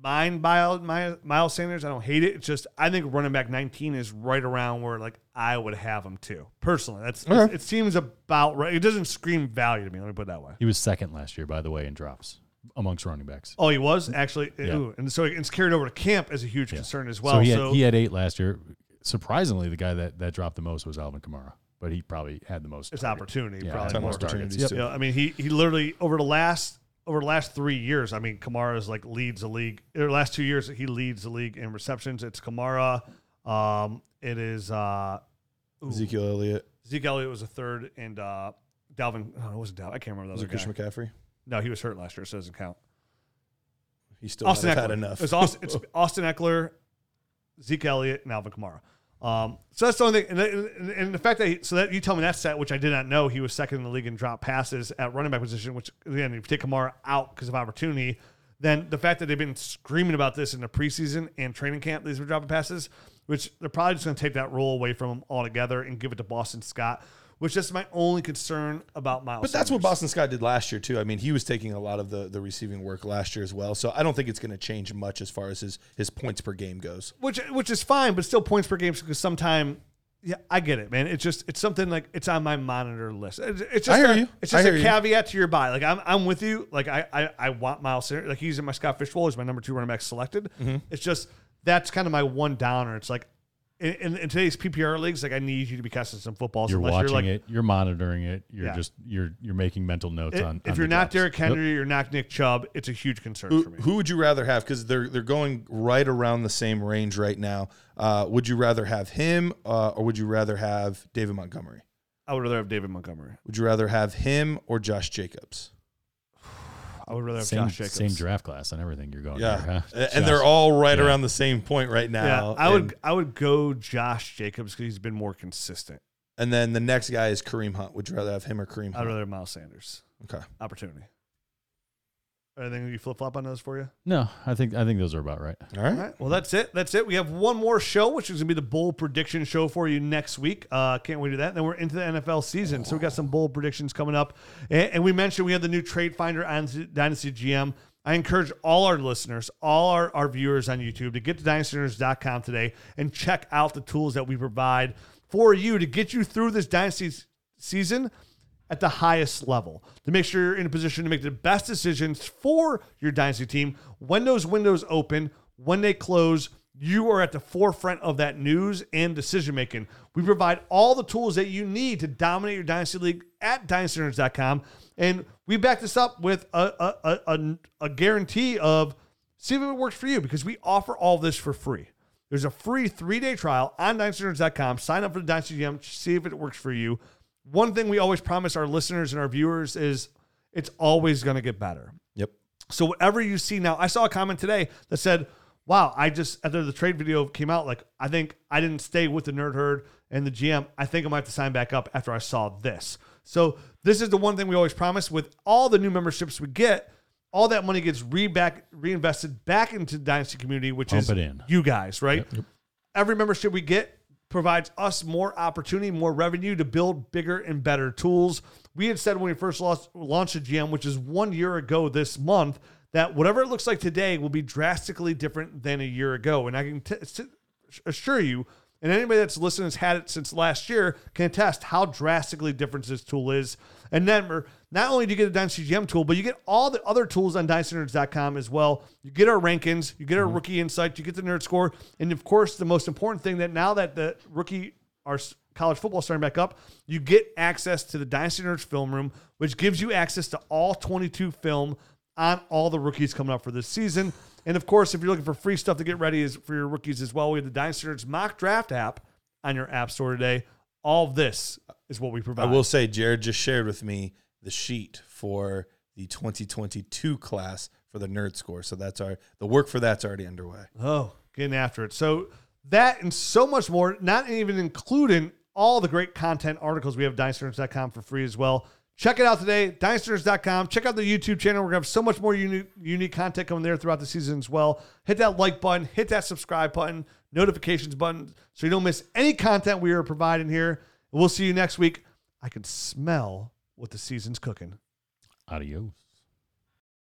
mind Miles, Miles Sanders. I don't hate it. It's just I think running back 19 is right around where like I would have him too. Personally, that's Okay. it seems about right. It doesn't scream value to me. Let me put it that way. He was second last year, by the way, in drops amongst running backs. Oh, he was actually, Yeah. ooh, and so it's carried over to camp as a huge concern as well. so he So, had, he had eight last year. Surprisingly, the guy that, that dropped the most was Alvin Kamara, but he probably had the most. it's target. opportunity. Yeah, probably more. opportunities, Yep. too. Yeah, I mean, he he literally over the last over the last three years. I mean, Kamara's like leads the league. Or the last two years, he leads the league in receptions. It's Kamara. Um, it is uh, ooh, Ezekiel Elliott, Zeke Elliott was a third, and uh, Dalvin. Oh, it wasn't Dalvin. I can't remember the was it Christian. McCaffrey? No, he was hurt last year, so it doesn't count. He still Austin might have Ekeler. had enough. It's Austin, it's Austin Ekeler, Zeke Elliott, and Alvin Kamara. Um, so that's the only thing. And, and, and the fact that he, so that you tell me that stat, which I did not know, he was second in the league in drop passes at running back position. Which again, if you take Kamara out because of opportunity, then the fact that they've been screaming about this in the preseason and training camp, these were dropping passes, which they're probably just going to take that role away from him altogether and give it to Boston Scott. Which is my only concern about Miles. But that's what Boston Scott did last year too. I mean, he was taking a lot of the, the receiving work last year as well. So I don't think it's going to change much as far as his his points per game goes. which which is fine, but still points per game because sometime, yeah, I get it, man. It's just it's something like it's on my monitor list. It's, it's just I hear a, you. It's just a you. caveat to your buy. Like I'm I'm with you. Like I I, I want Miles Sanders. Like he's in my Scott Fish Bowl. He's my number two running back selected. Mm-hmm. It's just that's kind of my one downer. It's like. In, in, in today's PPR leagues, like I need you to be casting some footballs. You're watching you're like, it. You're monitoring it. You're Yeah. just you're you're making mental notes i- on. if on you're not drops. Derrick Yep. Henry, you're not Nick Chubb. It's a huge concern Who, for me. who would you rather have? Because they're they're going right around the same range right now. Uh, would you rather have him, uh, or would you rather have David Montgomery? I would rather have David Montgomery. Would you rather have him or Josh Jacobs? I would rather have Same, Josh Jacobs. same draft class and everything you're going Yeah, there, huh? and Josh. they're all right Yeah. around the same point right now. Yeah, now. I would I would go Josh Jacobs because he's been more consistent. and then the next guy is Kareem Hunt. Would you rather have him or Kareem I'd Hunt? rather have Miles Sanders. Okay. Opportunity. Anything you flip flop on those for you? No, I think I think those are about right. All right. All right. Well, that's it. That's it. We have one more show, which is going to be the bold prediction show for you next week. Uh, can't wait to do that. And then we're into the NFL season. So we got some bold predictions coming up. And, and we mentioned we have the new trade finder on Dynasty GM. I encourage all our listeners, all our, our viewers on YouTube to get to dynastynerds.com today and check out the tools that we provide for you to get you through this Dynasty season at the highest level to make sure you're in a position to make the best decisions for your dynasty team when those windows open, when they close. You are at the forefront of that news and decision making. We provide all the tools that you need to dominate your dynasty league at dynastynerds.com. And we back this up with a, a, a, a, guarantee of see if it works for you because we offer all this for free. There's a free three day trial on dynastynerds.com. Sign up for the Dynasty GM, see if it works for you. One thing we always promise our listeners and our viewers is it's always going to get better. Yep. So whatever you see now, I saw a comment today that said, "Wow, I just after the trade video came out, like I think I didn't stay with the nerd herd and the GM. I think I might have to sign back up after I saw this." So this is the one thing we always promise with all the new memberships we get. All that money gets re back reinvested back into the dynasty community, which Pump is you guys, right? Every membership we get provides us more opportunity, more revenue to build bigger and better tools. We had said when we first lost, launched the GM, which is one year ago this month, that whatever it looks like today will be drastically different than a year ago. And I can t- assure you, and anybody that's listened has had it since last year can attest how drastically different this tool is. And then we're- not only do you get the Dynasty GM tool, but you get all the other tools on DynastyNerds.com as well. You get our rankings, you get our mm-hmm. rookie insight, you get the nerd score, and of course, the most important thing that now that the rookie our college football is starting back up, you get access to the Dynasty Nerds film room, which gives you access to all 22 film on all the rookies coming up for this season. And of course, if you're looking for free stuff to get ready is for your rookies as well, we have the Dynasty Nerds mock draft app on your app store today. All of this is what we provide. I will say, Jared just shared with me the sheet for the 2022 class for the nerd score. So that's our the work for that's already underway. Oh, getting after it. So that and so much more, not even including all the great content articles we have at dynastynerds.com for free as well. Check it out today, dynastynerds.com. Check out the YouTube channel. We're going to have so much more unique, unique content coming there throughout the season as well. Hit that like button, hit that subscribe button, notifications button, so you don't miss any content we are providing here. We'll see you next week. I can smell what the season's cooking. Adios.